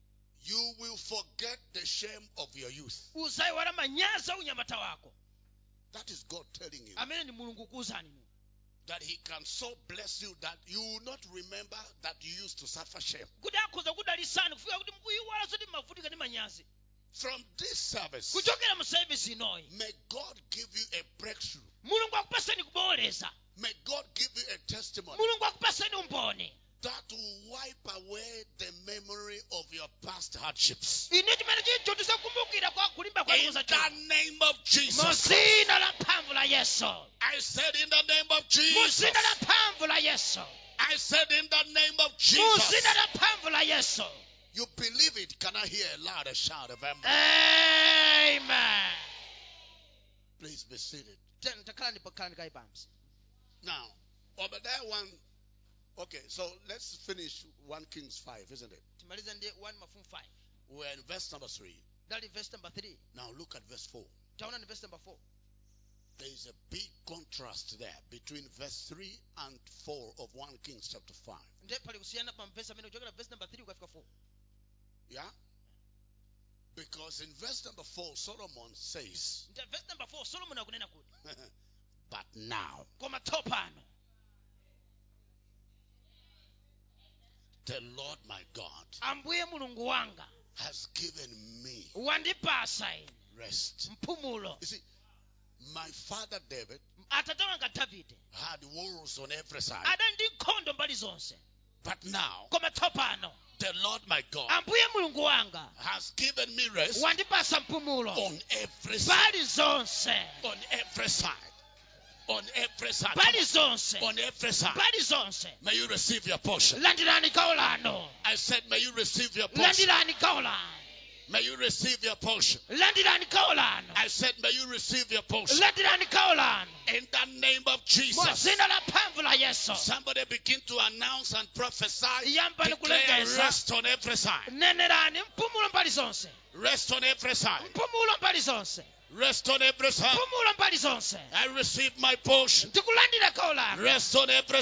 You will forget the shame of your youth. uzayiwala manyazi a unyamata wako. That is God telling you. Amene ni mulungu kuwuzani inu that He can so bless you that you will not remember that you used to suffer shame. kuti akhoza kudalisani kufika kuti mukuyiwala zoti mmavutika ndi manyazi. From this service, may God give you a breakthrough. mulungu akupaseni kubowoleza May God give you a testimony. Mulungu akupaseni umboni that will wipe away the memory of your past hardships. ine chimene chicho tisakumbukira kwa kulimba In the name of Jesus. zina la mphamvu la yesu I said, In the name of Jesus. zina la mphamvu la yesu I said, In the name of Jesus. zina la mphamvu la yesu You believe it. Can I hear a louder shout of amen? amen Please be seated. Ten- takhala ndipo khala ndikayi pansi Now, Obadiah 1. Okay, so let's finish 1 Kings 5, isn't it? timalize ndi 1 mafumu 5 We're in verse number 3. dali verse number 3 Now look at verse 4. taona ni verse number 4 There is a big contrast there between verse 3 and 4 of 1 Kings chapter 5. nde pali kusiyana pa mvesi amene kuchokera verse number 3 ukafika 4 Yeah? Because in verse number 4, Solomon says, nde verse number 4 solomoni akunena kuti [laughs] But now koma tsopano the Lord my God ambuye mulungu wanga. has given me rest. mpumulo. You see, my father David atate wanga davide had wars on every side. adali ndi nkhondo mbali zonse. But now koma tsopano the Lord my God has given me rest on every side. On every side. On every side. mbali zonse On every side. mbali zonse May you receive your portion. landirani gawo lanu I said, may you receive your portion. landirani gawo lanu May you receive your portion. landirani gawo lanu I said, may you receive your portion. landirani gawo lanu In the name of Jesus. dzina la mphamvu la yesu Somebody begin to announce and prophesy. Declare rest on every side. nenerani mpumulo mbali zonse Rest on every side. mpumulo mbali zonse. Rest on every side. mpumulo mbali zonse. I receive my portion. ndikulandira gawo lanu Rest on every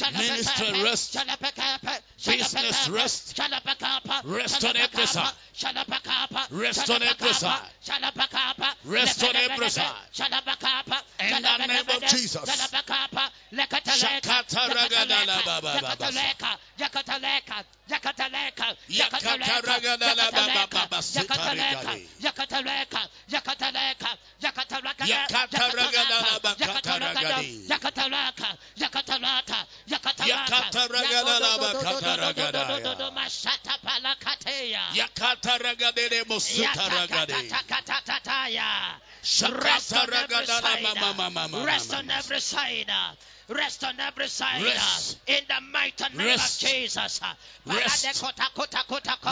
malapata, malapata, Rest on malapata, every side. malapata, malapata, Rest on every side. yakape, yakape, Rest on yakape, every side. yakape, yakape, Rest on every yapake, side. yapake, yapake, I receive yapake, rest. yapake, yapake, Rest on every side. Rest on every side. In the mighty name of yapake, Jesus. yapake,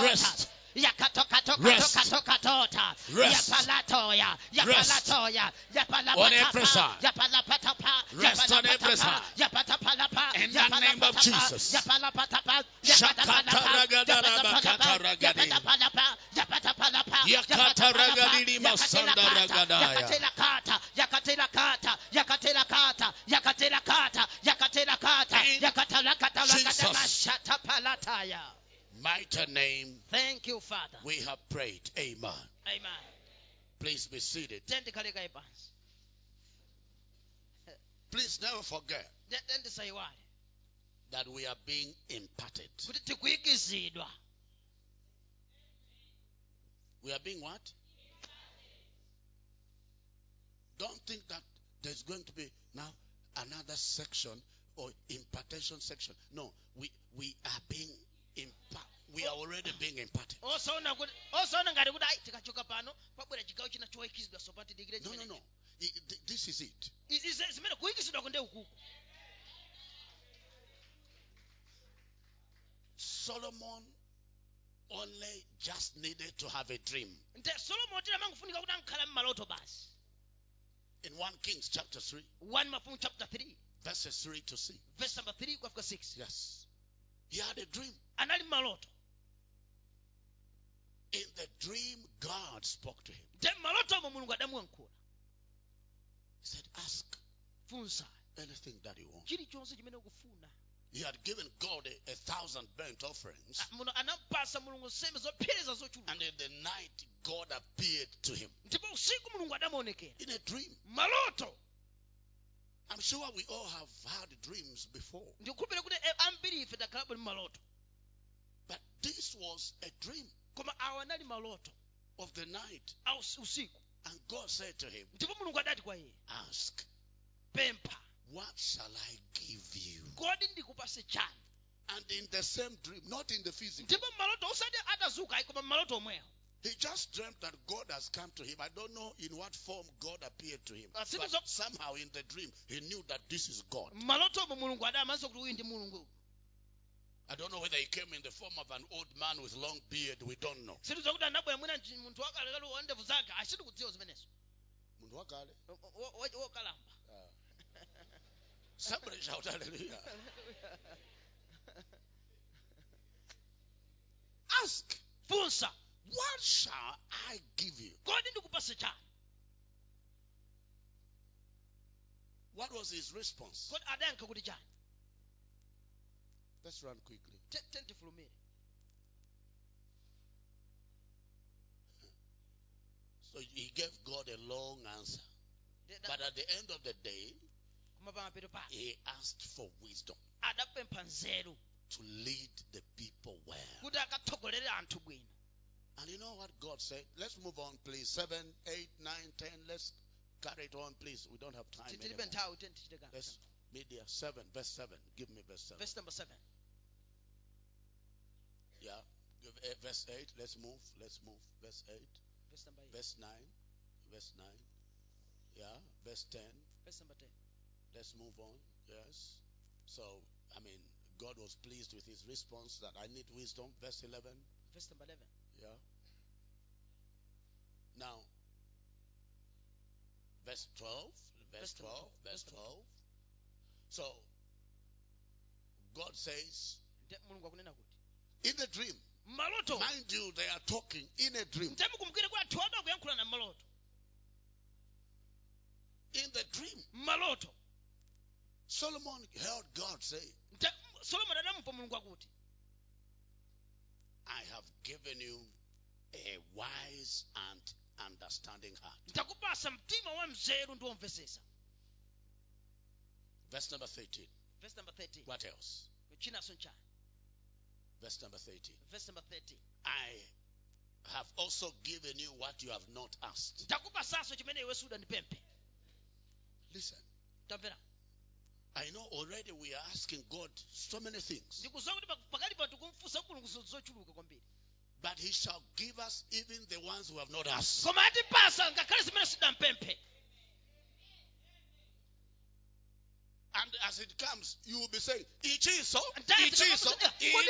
yapake, Rest. on every side. Rest on every side. In the name of Jesus. shalapeke, lekataleka, Shakata ragadala baba baba. yakataleka, yakataleka, yakataleka, Yakata ragadala baba baba sita rigadi. yakataleka, yakataleka, yakataleka, Yakata ragadala bakata ragadi. yakataleka, yakataleka, yakataleka, Yakata ragadala bakata Shataragadaya. Mashatapalakateya. Yakataragadere Mosutaragade. Yatakatatakatataya. Rest on every Shakataragadana side. mama mama mama. Rest on every side. Rest on every side. Rest. In the mighty name Rest. of Jesus. Rest. Paladekota kota kota kota. Rest. Yakatoka Rest. toka toka tota. Rest. Yapalatoya. Yapalatoya. On every Yapalapatapa. side. Yapalapatapa. Rest on every Yapalapatapa. side. Yapatapalapa. In the name of Yapalapatapa. Jesus. Yapalapatapa. Shakataragadaramakataragadaya. Yakataragadiri masandaragadaya. Yakatela kata, yakatela kata, yakatela kata, yakatela kata, yakatela kata, yakatela kata, Jesus. lakata palataya. Mighty name, Thank you, Father. we have prayed. Amen. Amen. Please be seated. Tende kaleka ipansi. Please never forget that we are being imparted. We are being what? Don't think that there's going to be now another section or impartation section. No, we we are being We are already being imparted. Osaona ngati kuti ayi tikachoka pano pabwera chigawo china choyikizidwa sopati digire No, no, no. This is it. Zimene kuyikizidwa kunde ukuku. Solomon only just needed to have a dream. Nte Solomon tira kuti ankhala mmaloto basi. In 1 Kings chapter 3, 1 Mafumu chapter 3 verses 3 to 6. verse number 3 kufika 6. Yes. He had a dream. Anali mmaloto. In the dream, God spoke to him. Nte mmaloto omwo mulungu adamuyankhula. He said, Ask anything that you want. chilichonse chimene ukufuna. He had given God a, a thousand burnt offerings. Ah, muno anamupasa mulungu nsembe zopsereza zochuluka. And in the night, God appeared to him Ndipo usiku mulungu adamuonekera. in a dream. I'm sure we all have had dreams before. Eh, ambiri ife takhalapo ndi maloto. But this was a dream Koma awa anali maloto. of the night. A usi- usiku. And God said to him, Ndipo mulungu adati kwa iye. Ask, what shall I give you? Kodi ndikupase chani. And in the same dream, not in the physical, Ndipo mmaloto usati atazuka ayi koma mmaloto omwewo. he just dreamt that God has come to him. I don't know in what form God appeared to him. Ah, But somehow in the dream, he knew that this is God. Mmaloto omwe mulungu adamanso kuti uyu ndi mulungu. I don't know whether he came in the form of an old man with long beard. We don't know. Wokalamba. Somebody shout hallelujah. [laughs] Ask, Funsa. What shall I give you? Kodi ndikupase chani. What was his response? Kodi adayankha kuti chani. Let's run quickly. So he gave God a long answer. But at the end of the day, koma pamapeto pake he asked for wisdom to lead the people well. kuti akatsogolere anthu bwino. And you know what God said? Let's move on, please. 7, 8, 9, 10. Let's carry it on, please. We don't have time. Tilibe anymore. nthawi tenti tichite kanthu. Let's media 7, verse 7. Give me verse 7. Verse number 7. Yeah. Give, eh, verse 8. Let's move. Let's move. Verse 8. Verse number 8. Verse 9. Verse 9. Yeah. Verse 10. Verse number 10. Let's move on. Yes. So, I mean, God was pleased with his response that I need wisdom. Verse 11. Verse number 11. Yeah. Now, verse 12. Verse Verse 12. 12, Verse verse 12. So, God says, Nde mulungu akunena kuti. in a dream, Maloto. mind you, they are talking in a dream. Nte mukumbukire kuti anthu ada kuyankhula na maloto. In the dream, Maloto. Solomon heard God say, Nte Solomon adamumva mulungu akuti. I have given you a wise and understanding heart. Ndakupasa mtima wa mzeru ndi womvesesa. Verse number 13. Verse number 13. What else? Verse number 13. Verse number 13. I have also given you what you have not asked. Ndakupasanso chimene iwe sudandipemphe. Listen, I know already we are asking God so many things, ndikuziwa kuti pa- pakali pa tikumfunsa mulungu zo- zochuluka kwambiri but He shall give us even the ones who have not asked. koma atipasa ngakhale zimene sidampemphe And as it comes, you will be saying, Ichiso, Ichiso,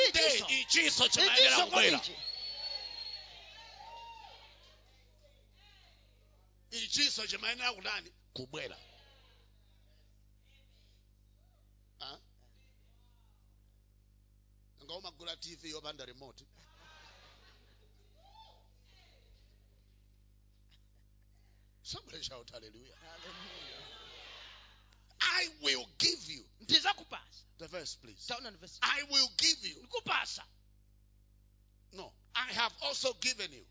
inde, Ichiso? Chimaendelea ichiso kubwera. kwanichi Ichiso chimaendelea kunani? Kubwera. Huh? Ah? nga umagula tv yopanda remote somebody shout hallelujah. I will give you. The verse please. Taona verse. I will give you. No. I have also given you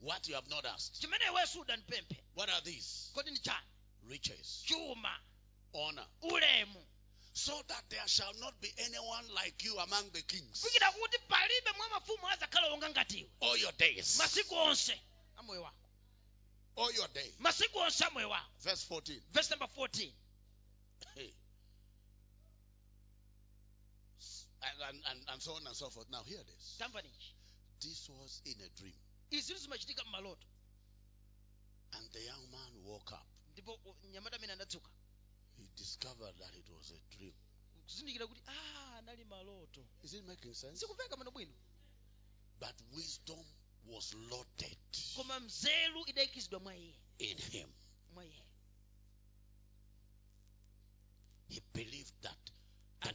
what you have not asked. Chimene iwenso udanipemphe what are these? Kodi ni chani? Riches. Chuma. Honor. So that there shall not be anyone like you among the kings. Kufikira kuti palibe mwa mafumu adzakhala wonga ngatiwe all your days masiku onse a moyo wako all your days masiku onse a wako verse 14 verse number 14 Hey. And, and, and, so on and so forth. Now, hear this. tamva This was in a dream. izi zimachitika m'maloto And the young man woke up. ndipo u- mnyamata amene anadzuka He discovered that it was a dream. kuzindikira kuti ah anali maloto Is it making sense? sikupeka mano bwino But wisdom was loaded koma mzelu idayikizidwa mwa iye in him. He believed that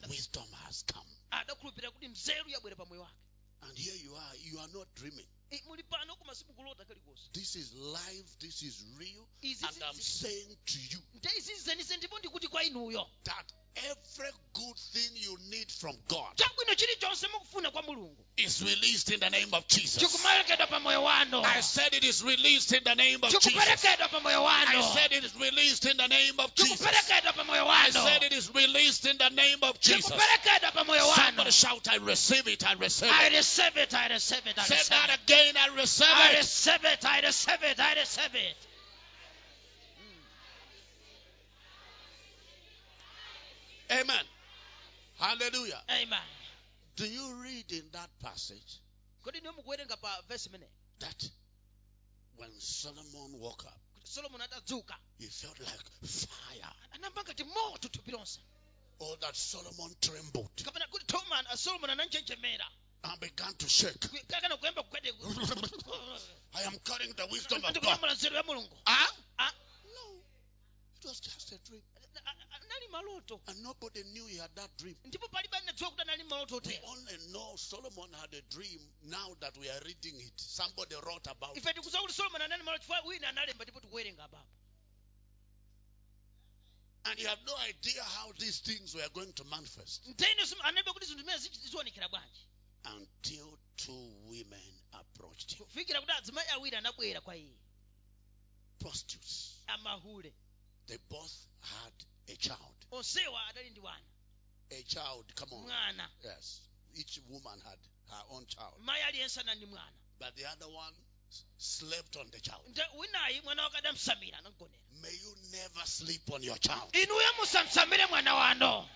the wisdom has come. adakhulupirira kuti mzelu yabwera pa moyo wake And here you are. You are not dreaming. I- muli pano koma simukulota kalikonse This is live. This is real. And I'm saying to you nde izi zenise ndipo ndikuti kwa inuyo that every good thing you need from God chabwino chilichonse mukufuna kwa mulungu is released in the name of Jesus. chikuperekedwa pa moyo wano I said it is released in the name of Jesus. chikuperekedwa pa moyo I said it is released in the name of Jesus. chikuperekedwa pa moyo I said it is released in the name of Jesus. chikuperekedwa pa moyo wano Somebody shout, I receive it, I receive it. I receive it, I receive it, I Say that again, I receive it. I receive it, I receive it, I receive it. Amen. Hallelujah. Amen. Do you read in that passage kodi niyo mukuwerenga pa verse imene that when Solomon woke up, atadzuka he felt like fire, anamva ngati moto thupi lonse or that Solomon trembled kapena kuti Toma- uh, solomoni ananjenjemera and began to shake? kakana kuyamba kugwede I am carrying the wisdom of God. ndikulamula nzeru ya mulungu Ah? Ah, No. It was just a dream. A- maloto And nobody knew he had that dream. ndipo palibe kuti anali maloto We only know Solomon had a dream now that we are reading it. Somebody wrote about it. ife tikudziwa kuti solomoni anali maloto chifukwa wina analemba ndipo tikuwerenga apapo And you have no idea how these things were going to manifest ntene analibe kuti zinthu zimene ziziwonekera bwanji until two women approached him. kufikira kuti adzimayi awiri anabwera kwa iye Prostitutes. They both had a child. onsewa adali ndi wana A child, come on. mwana Yes. Each woman had her own child. mayi aliyense anali ndi mwana But the other one slept on the child. nte winayi mwana wake adamsamira anamgonera May you never sleep on your child. inuyo musamsamire mwana wano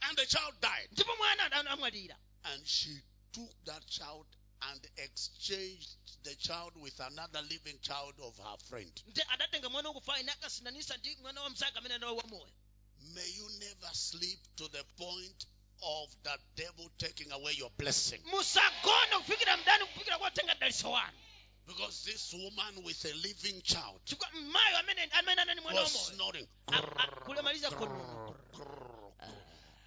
And the child died. ndipo mwana ada- amwalira And she took that child and exchanged the child with another living child of her friend. nte adatenga mwana wokufa ine akasindanisa ndi mwana wa mzake amene anawo wamoyo May you never sleep to the point of the devil taking away your blessing. musagone kufikira mdani kufikira kwatenga daliso wanu Because this woman with a living child chifukwa mmayo amene amene anani mwana was snoring. A- a- kulemaliza konono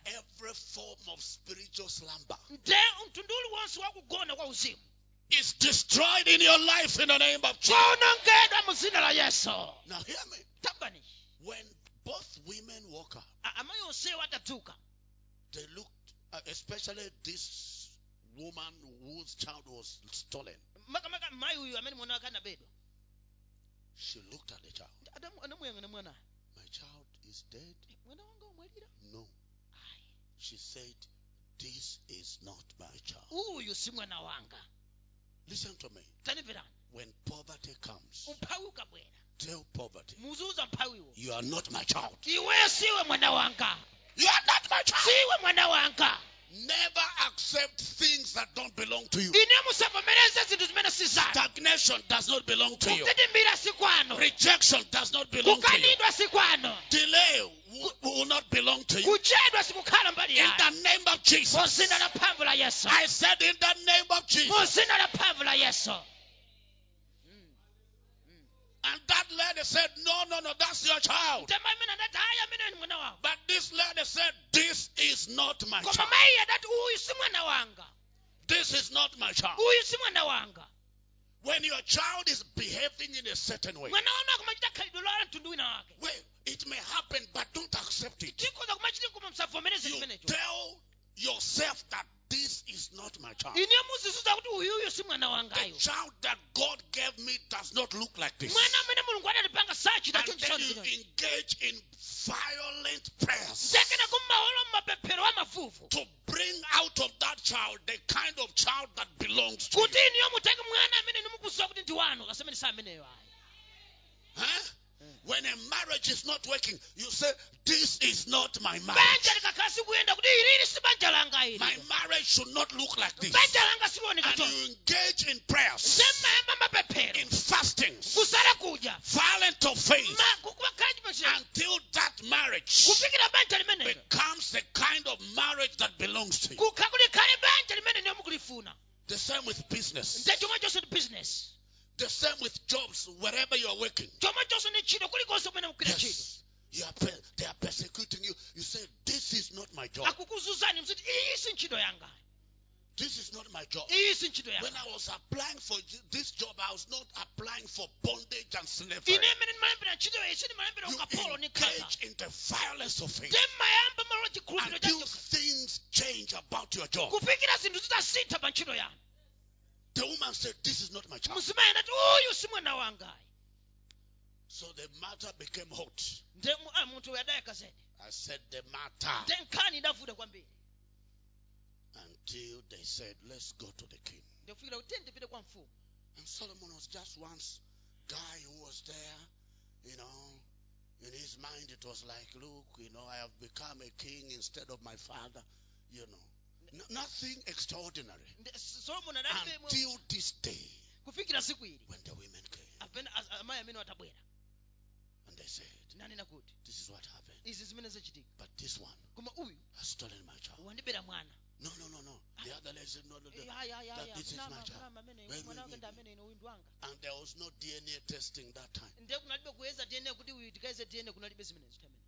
Every form of spiritual slumber nte mtundu uliwonse wakugona kwa uzimu is destroyed in your life in the name of Jesus. kwaonongedwa mu dzina la yesu Now, hear me. When both women woke up, A- amayi onsewo atadzuka they looked, uh, especially this woman whose child was stolen. makamaka mmayi uyu amene mwana wake anabedwa She looked at the child. Adamu- anamuyang'ana mwanayo My child is dead. mwana wanga umwalira No. She said, This is not my child. uyu si mwana wanga Listen to me. When poverty comes, tell poverty, you are not my child. iweyo siwe mwana wanga You are not my child. siwe mwana wanga Never accept things that don't belong to you. ine musavomereze zinthu zimene si zanu Stagnation does not belong to you. kukitimbira si kwanu Rejection does not belong to you. kukanidwa si kwanu Delay will, not belong to you. kuchedwa sikukhala mbali In the name of Jesus. dzina la mphamvu la yesu I said in the name of Jesus that lady said, No, no, no, that's your child. But this lady said, This is not my child. This is not my child. When your child is behaving in a certain way, well, it may happen, but don't accept it. You tell yourself that this is not my child. The child that God gave me does not look like this. And then you engage in violent prayers to bring out of that child the kind of child that belongs to you. Huh? When a marriage is not working, you say, This is not my marriage. likakhala sikuyenda kuti ilili si banja langa ili My marriage should not look like this. And you engage in prayers, in fastings, violent of faith, until that marriage kufikira banja limenelo becomes the kind of marriage that belongs to you. kukha kuti khale banja limene niyo mukulifuna The same with business. The same with jobs, wherever you are working. Yes. You are they are persecuting you. You say, This is not my job. This is not my job. When I was applying for this job, I was not applying for bondage and slavery. You engage in the violence of it until things change about your job. The woman said, This is not my child. mzimayi anati uyu si mwana wangayi So the matter became hot. nde mu- uh, munthu uyu adayaka zedi I said, The matter. nde nkhani idavuta kwambiri Until they said, Let's go to the king. ndikufikira kuti ndipite kwa mfumu And Solomon was just once guy who was there, you know. In his mind, it was like, look, you know, I have become a king instead of my father, you know. No, nothing extraordinary. Nde- solomoni adalibe mwe- Until this day, kufikira siku ili when the women came apena amene atabwera and they said, nanena kuti This is what happened. izi zimene zachitika But this one koma uyu has stolen my child. wandibera mwana No, no, no, no. The other lady said, No, no, no. Eh, that this is my child. Wait, wait, wait. And there was no DNA testing that time. nde kunalibe kuyeza dna kuti uyu tikayeze dna kunalibe zimenezo tamene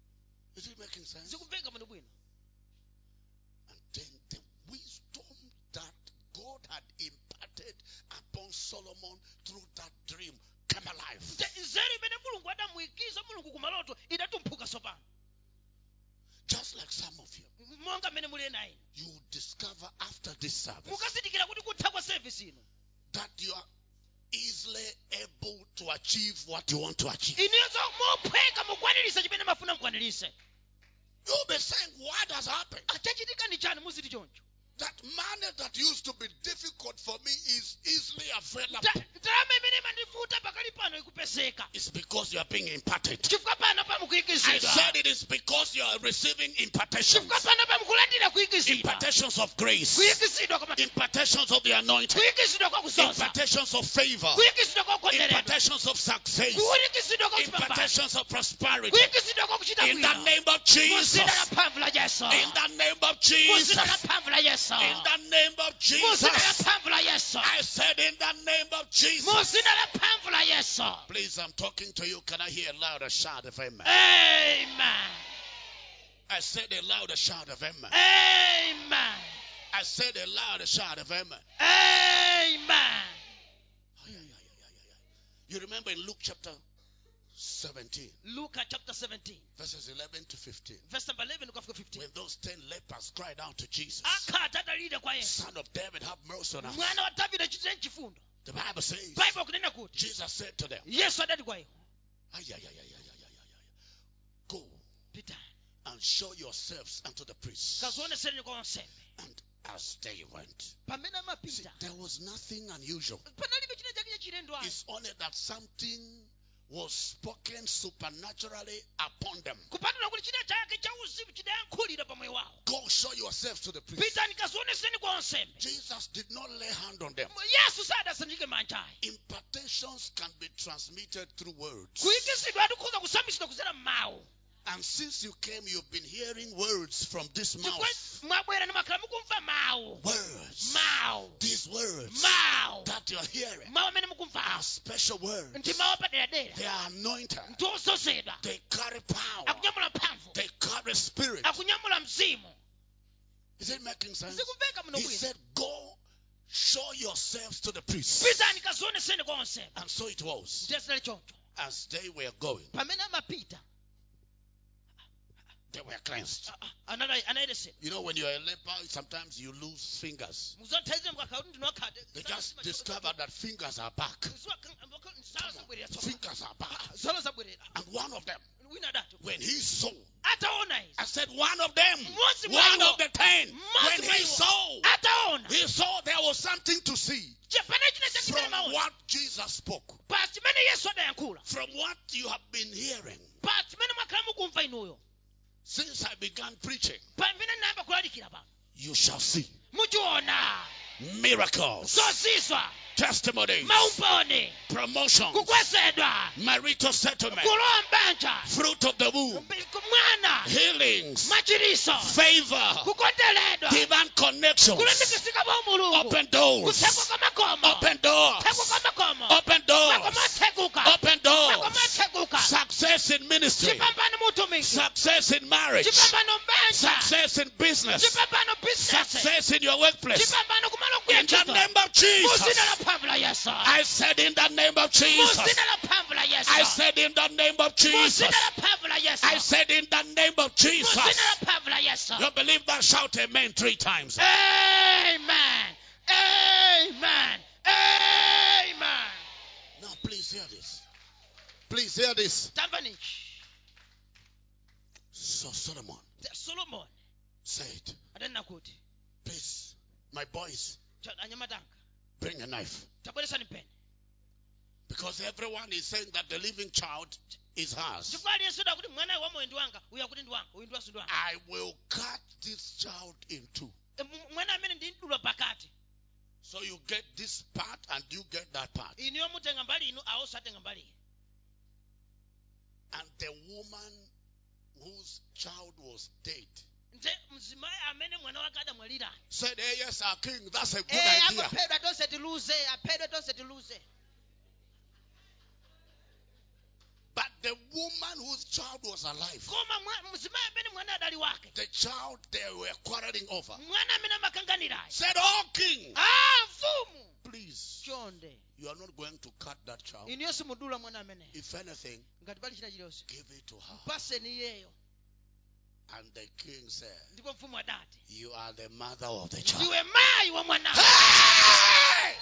Is it making sense? zikumveka bwino bwino And then the wisdom that God had imparted upon Solomon through that dream came alive. Just like some of you, you discover after this service that you are easily able to achieve what you want to achieve. You'll be saying, What has happened? That money that used to be difficult for me is easily available. It's because you are being imparted. I said it is because you are receiving impartations. Impartations of grace. Impartations of the anointing. Impartations of favor. Impartations of success. Impartations of prosperity. In the name of Jesus. In the name of Jesus la mphamvu la yesu In the name of Jesus. mphamvu la yesu I said in the name of Jesus. muzina la mphamvu la yesu Please, I'm talking to you. Can I hear a louder shout of amen? amen I said a louder shout of amen. amen I said a louder shout of amen. amen You remember in Luke chapter 17. Luke chapter 17. Verses 11 to 15. Verse 15. When those 10 lepers cried out to Jesus, Son of David, have mercy on us. The Bible says, Bible Jesus said to them, Yes, I did. Go Peter. and show yourselves unto the priests. And as they went. See, there was nothing unusual. It's only that something was spoken supernaturally upon them. Go show yourself to the priest. Jesus did not lay hand on them. Impartations can be transmitted through words. And since you came, you've been hearing words from this mouth. Words. These words that you're hearing are special words. They are anointed. They carry power. They carry spirit. Is it making sense? He said, Go show yourselves to the priest. And so it was. As they were going they were cleansed. a- a- anali- You know, when you're a leper, sometimes you lose fingers. muzonthaize mukakhala kuti ndinokhate They just discovered that fingers are back. nsala zabwerera tsopano Fingers are back. And one of them, when he saw, I said, one of them, one of the ten, when he saw, he saw there was something to see. Chipane chine chachimene from what Jesus spoke, pa chimene yesu from what you have been hearing since I began preaching. pamene ndayamba kulalikira pano You shall see miracles, testimony, promotion, marital settlement, fruit of the womb, healings, favor, divine connections, open doors, open doors, open doors, open doors, success in ministry, success in marriage, success in business, success in your workplace. In the name of Jesus mphamvu la yesu I said in the name of Jesus. muzina la mphamvu la yesu I said in the name of Jesus. muzina la mphamvu la yesu I said in the name of Jesus. la mphamvu la yesu You believe that? Shout amen three times. amen amen amen Now, please hear this. Please hear this. So, Solomon solomoni said, adanena kuti Please, my boys, "Cha- anyamatanga bring a knife. Because everyone is saying that the living child is hers. I will cut this child in two. So you get this part and you get that part. And the woman whose child was dead Said, hey, eh, yes, our king, that's a good idea. But the woman whose child was alive, the child they were quarreling over, said, Oh, king, please, you are not going to cut that child. If anything, give it to her. And the king said, You are the mother of the child. Hey!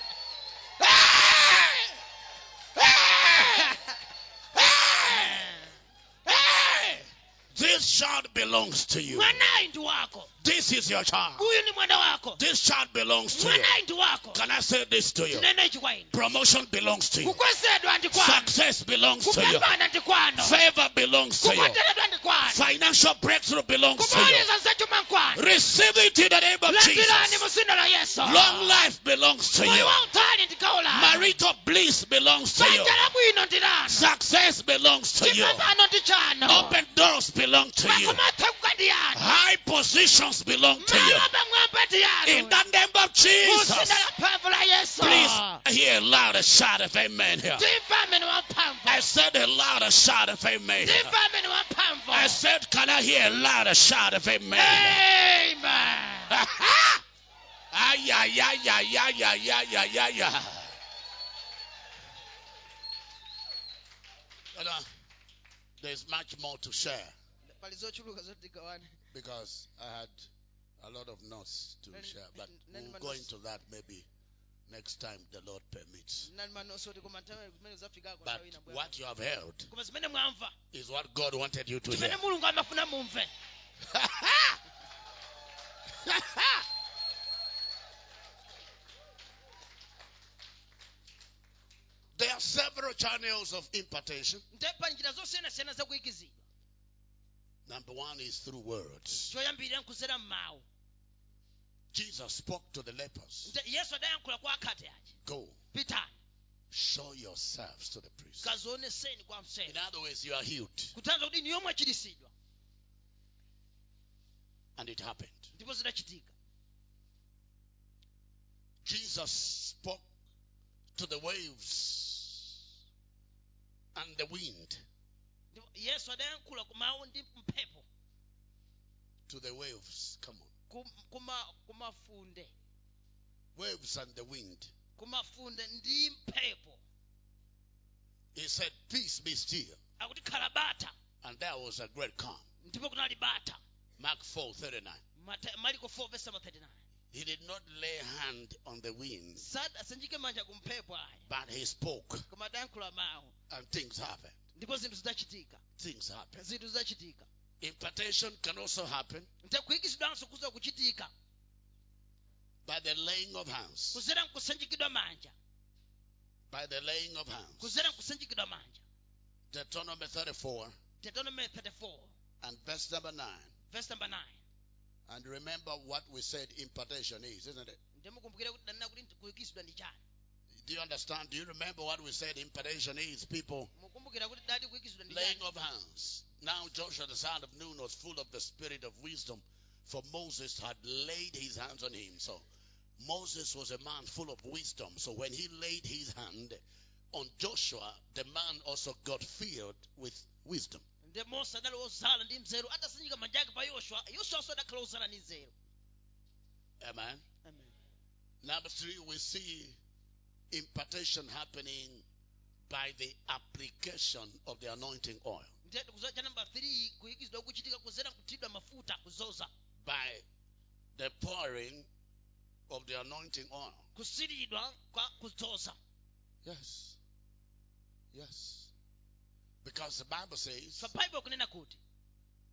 This child belongs to you. This is your child. This child belongs to you. Can I say this to you? Promotion belongs to you. Success belongs to you. Favor belongs to you. Financial breakthrough belongs to you. Receive it in the name of Jesus. Long life belongs to you. Marital bliss belongs to you. Success belongs to you. Open doors belong to you. High positions belong to you. In the name of Jesus. Please hear a louder shout of amen here. I said a louder shout of amen. I said, can I hear a louder shout of amen? amen [laughs] Ay, ay, ay, ay, ay, ay, ay, ay, ay, ay. There's much more to share pali zochuluka zoti tigawane because I had a lot of notes to share, but we'll go into that maybe next time the Lord permits. nali manosoti koma nthawi zimene zafikako But nthawi ina bwera. what you have heard koma zimene mwamva is what God wanted you to hear. zimene mulungu amafuna mumve [laughs] there are several channels of impartation. Number one is through words. choyambirira nkuzera mmawu Jesus spoke to the lepers. nte yesu adayankhula kwa akhate aja Go, show yourselves to the priest. In other words, you are healed. kutanza kuti niyomwe And it happened. Jesus spoke to the waves and the wind. Yesu adayankhula ku mawu ndi mphepo To the waves. Come on. kum- kuma- kumafunde Waves and the wind. kumafunde ndi mphepo He said, Peace be still. akuti khala bata And there was a great calm. ndipo kunali bata Mark 4:39 mariko 4 verse 39 He did not lay hand on the winds, sadasanjike manja ku mphepo aya but he spoke, koma adayankhula mawu and things happened. Ndipo zinthu zidachitika Things zidachitika Impartation can also happen. Nte kuyikizidwanso kuza kuchitika. By the laying of hands. kuzera nkusanjikidwa manja. By the laying of hands. Deuteronomy 34 deuteronomy 34 and verse number 9. verse number 9 And remember what we said impartation is, isn't it? Do you understand? Do you remember what we said impartation is? People mukumbukira kuti dati kuyikizidwa ndi laying of hands. Now Joshua the son of Nun was full of the spirit of wisdom, for Moses had laid his hands on him. So Moses was a man full of wisdom. So when he laid his hand on Joshua, the man also got filled with wisdom. ndi mose adali wozala ndi mzeru atasanjika manja ake pa yoswa yoswanso adakhala wozala ndi nzeru Amen. Amen. Number three, we see impartation happening by the application of the anointing oil. ndiyati kuzola cha namba 3 kuyikizidwa kuchitika kuzera kuthidwa mafuta kuzoza By the pouring of the anointing oil. kusiridwa kwa kuzoza Yes. Yes. Because the Bible says pa bible kunena kuti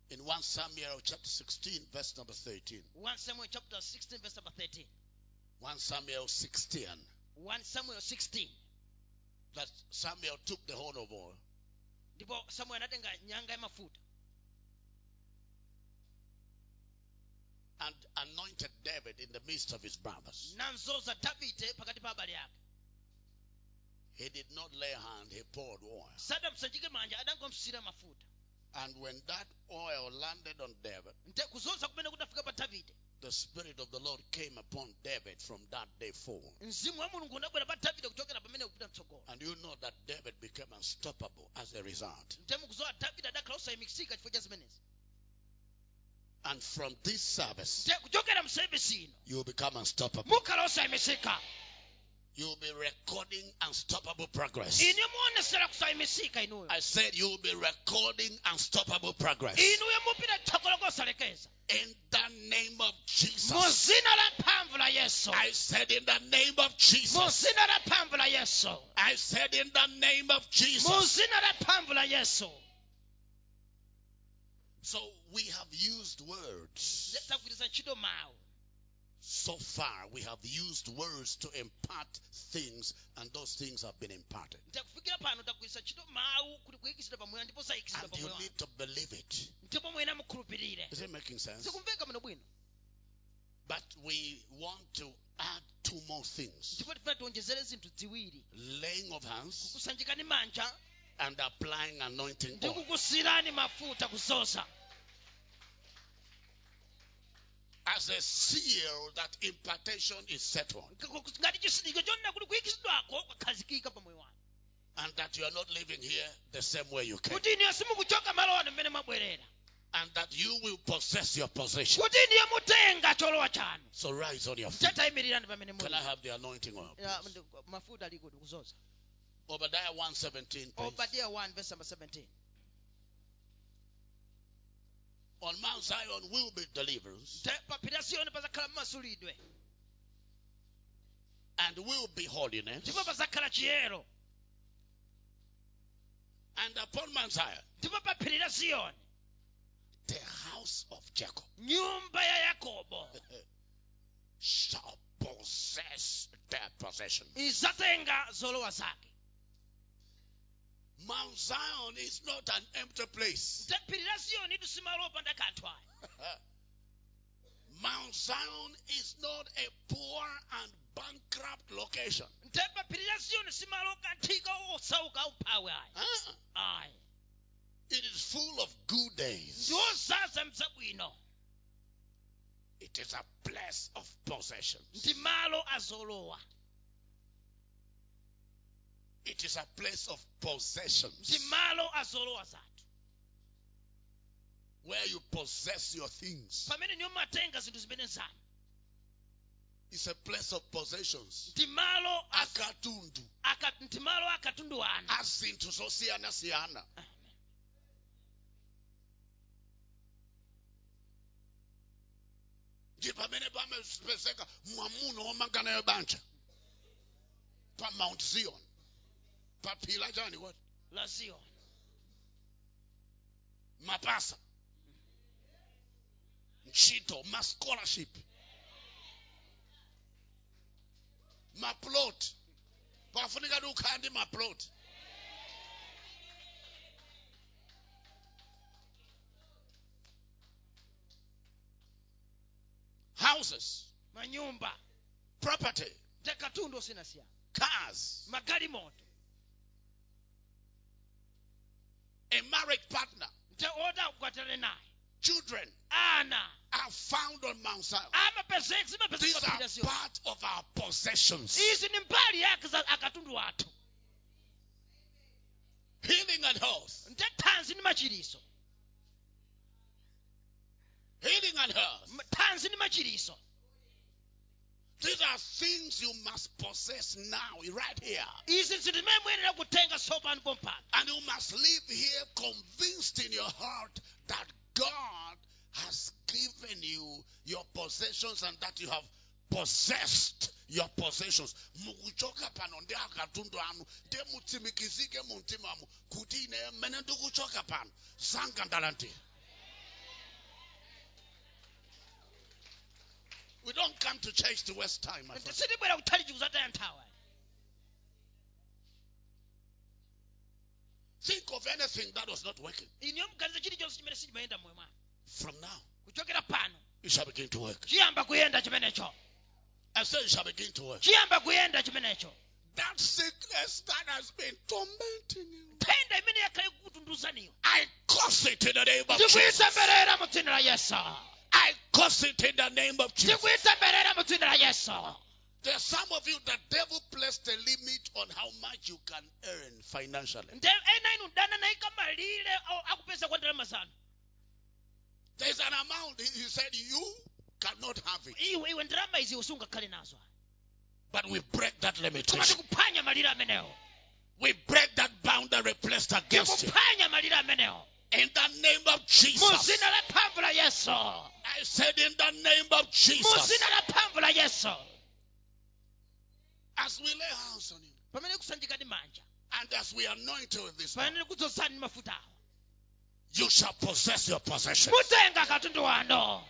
in 1 Samuel chapter 16, verse number 13. 1 samuel chapter 16 verse number 13 1 Samuel 16. 1 samuel 16 That Samuel took the horn of oil. Ndipo samuel anatenga nyanga ya mafuta. And anointed David in the midst of his brothers. namzoza davide pakati pa abale ake He did not lay hand, he poured oil. sadamusanjike manja adangomsira mafuta. And when that oil landed on David, nte kuzoza kumene kudafika pa davide the Spirit of the Lord came upon David from that day forward. mzimu wa mulungu unabwera pa davide kuchokera pamene kupita mtsogolo And you know that David became unstoppable as a result. nte mukuzowa davide adakhala osayimikisika chifukwa cha zimenezi And from this service, nte kuchokera msevisi ino you will become unstoppable. Mukhala osayimikisika You will be recording unstoppable progress. ine muonesera kusayimikisika inuyo I said you will be recording unstoppable progress. inuyo mupita tsogolo kosalekeza In the name of Jesus. zina la mphamvu la yesu I said in the name of Jesus. zina la mphamvu la yesu I said in the name of Jesus. zina la mphamvu la yesu So we have used words. Tagwiritsa ntchito mawu So far, we have used words to impart things, and those things have been imparted. ntakufikira pano tagwiritsa ntchito mawu kuti kuyikitsidwa pamoyo ndipo sayikitsidwa And you need to believe it. ndipo mwina mukhulupirire Is it making sense? sikumveka muno bwino But we want to add two more things ndipo tifuna tionjezere zinthu ziwiri laying of hands and applying anointing oil. kukusirani mafuta kuzoza As a seal that impartation is settled, ngati chisindikizo chonena kuti kuyikitsidwako kwakhazikika pamoyo wanu and that you are not living here the same way you came, kuti iniyo simukuchoka malo ano mmene mwabwerera and that you will possess your possession. kuti iniyo mutenga cholowa chanu So rise on your feet. Can I have the anointing oil? Please? mafuta ali kuti kuzoza Obadiah 117. 1 verse number 17 On Mount Zion will be deliverance, Te- pa phiri la siyoni pazakhala mmasulidwe and will be holiness. And upon Mount Zion, ndipo pa phiri the house of Jacob nyumba ya yakobo. [laughs] shall possess their possession. Izatenga zolowa zake Mount Zion is not an empty place. nte phiri la ziyoni tusimala opanda kanthu ayi Mount Zion is not a poor and bankrupt location. nte pa phiri la ziyoni simala okanthika osauka umphawi ayi Uh-uh. It is full of good days. ndi ozaza mzabwino It is a place of possessions. Ndi malo azolowa It is a place of possessions ndi malo azolowa zathu where you possess your things. pamene niyo matenga zinthu zimene zanu It's a place of possessions. ndi malo az- Akatundu. aka- ndi malo akatundu anu Azinthu zosiyana siyana. ndi pamene pamapezeka mwamuna womangana yobanja pa mount zion pa phiri chani kuti la ziyoni mapasa. Ntchito ma scholarship. Maplot pafunika ti ukhala ndi maplot houses. Manyumba. Property. Ndi katundu osiyanasiyana cars magalimoto a marriage partner. Nte oti akukwatane naye. Children are found on mount zion. These zimapezeka pa phiri la are part of our possessions. Izi ni mbali yake za akatundu athu healing and health. Nte thanzi ndi machiriso. Healing and health M- thanzi ndi machiriso These are things you must possess now, right here. izi zinthu zimene muyenera kutenga tsopano pompano. And you must live here convinced in your heart that God has given you your possessions and that you have possessed your possessions. mukuchoka pano ndi anu. Ndiye mutsimikizike mu. Kuti ine mmene ndikuchoka pano. Zanga ndalandira we don't come to church to waste time my friend. sitibwera kutchalichi kuzataya nthawi think of anything that was not working. Iniyo mganiza chilichonse chimene sichimayenda moyo mwanu. From now it shall begin to work. chiyamba kuyenda chimenecho. I say it shall begin to work. Chiyamba kuyenda chimenecho. That sickness that has been tormenting you nthenda imene yakhale kukutunduzaniyo I curse it in the name of Jesus. Ndikuyitemberera mu dzina la yesu I curse it in the name of Jesus. ndikuyitemberera mu dzina la yesu There are some of you, the devil placed a limit on how much you can earn financially. nde ena eh, inu dana nayika malire o- akupeza kwa ndalama zanu There's an amount, he said, you cannot have it. iwe iwe ndalama izi usungakhale nazo But we break that limitation. tikuphwanya malire amenewo We break that boundary placed against you. tikuphwanya malire amenewo In the name of Jesus. Dzina la mphamvu la yesu I said, in the name of Jesus. dzina la mphamvu la yesu As we lay hands on you, pamene kusanjikani manja and as we anoint you with this, oil, pamene kudzozani mafuta awa you shall possess your possession. mutenga katundu wanu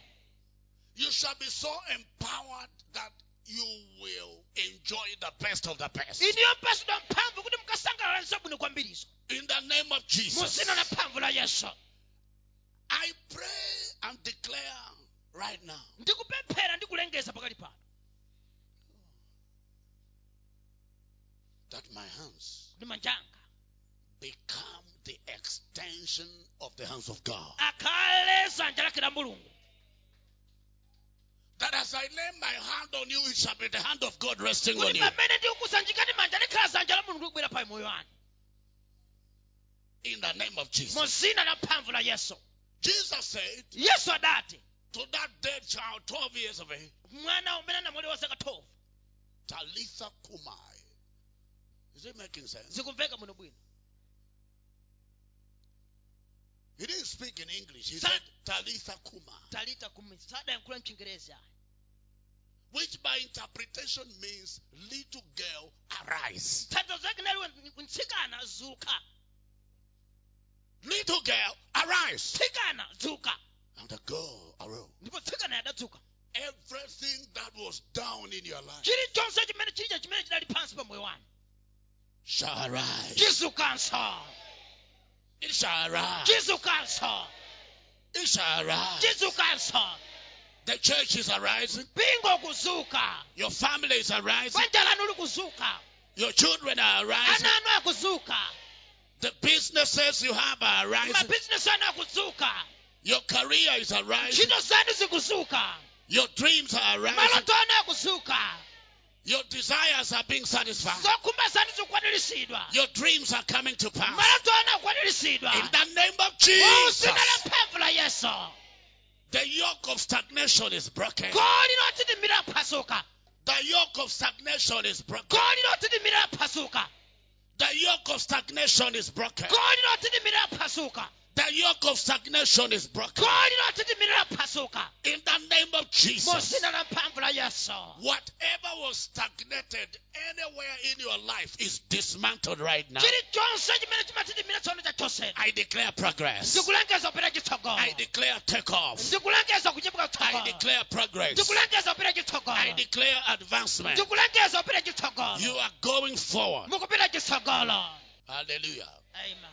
You shall be so empowered that you will enjoy the best of the best. iniyo mpasidwa mphamvu kuti mukasangalala zabwino kwambirizo In the name of Jesus. dzina la mphamvu la yesu I pray and declare right now ndikupemphera ndikulengeza pakali pano that my hands kuti manjanga become the extension of the hands of God. akhale dzanja lake la mulungu That as I lay my hand on you, it shall be the hand of God resting on kuti you. pamene ndikukusanjikani manja likhala dzanja la mulungu likubwera pa moyo wanu In the name of mu Jesus. la mphamvu la yesu Jesus said yes yesu adati to that dead child, 12 years of age, mwana umene anamwalira zaka 12 Talitha Kumai. Is it making sense? zikumveka muno bwino He didn't speak in English. He Sa- said Talitha Kumai, talita kumi sadayankhula mchingerezi ayi which by interpretation means little girl arise. Little girl arise. And the girl arose. ndipo tsikana yadatsuka Everything that was down in your life chilichonse chimene chilija chimene chidali pansi pa moyo wanu shall arise. It shall arise. It shall arise. The church is arising. Your family is arising. banja lanu likuzuka Your children are arising. Ana anu akuzuka The businesses you have are arising. mabizinesi anu akuzuka Your career is arising. ntchito zanu zikuzuka Your dreams are arising. maloto anu akuzuka Your desires are being satisfied. zokhumba zanu zikukwaniritsidwa Your dreams are coming to pass. maloto anu akukwaniritsidwa In the name of mu Jesus. dzina la mphamvu la yesu The yoke of stagnation is broken. goli lotidimira phasuka The yoke of stagnation is broken. The yoke of stagnation is broken. Goli lotidimira phasuka The yoke of stagnation is broken. goli lotidimira phasuka In the name of Jesus. dzina la mphamvu la yesu Whatever was stagnated anywhere in your life is dismantled right now. chilichonse chimene chimatidimira tsono chachosera I declare progress. ndikulengeza kupita chitsogolo I declare takeoff. I declare progress. I declare advancement. ndikulengeza kupita chitsogolo You are going forward. Hallelujah. amen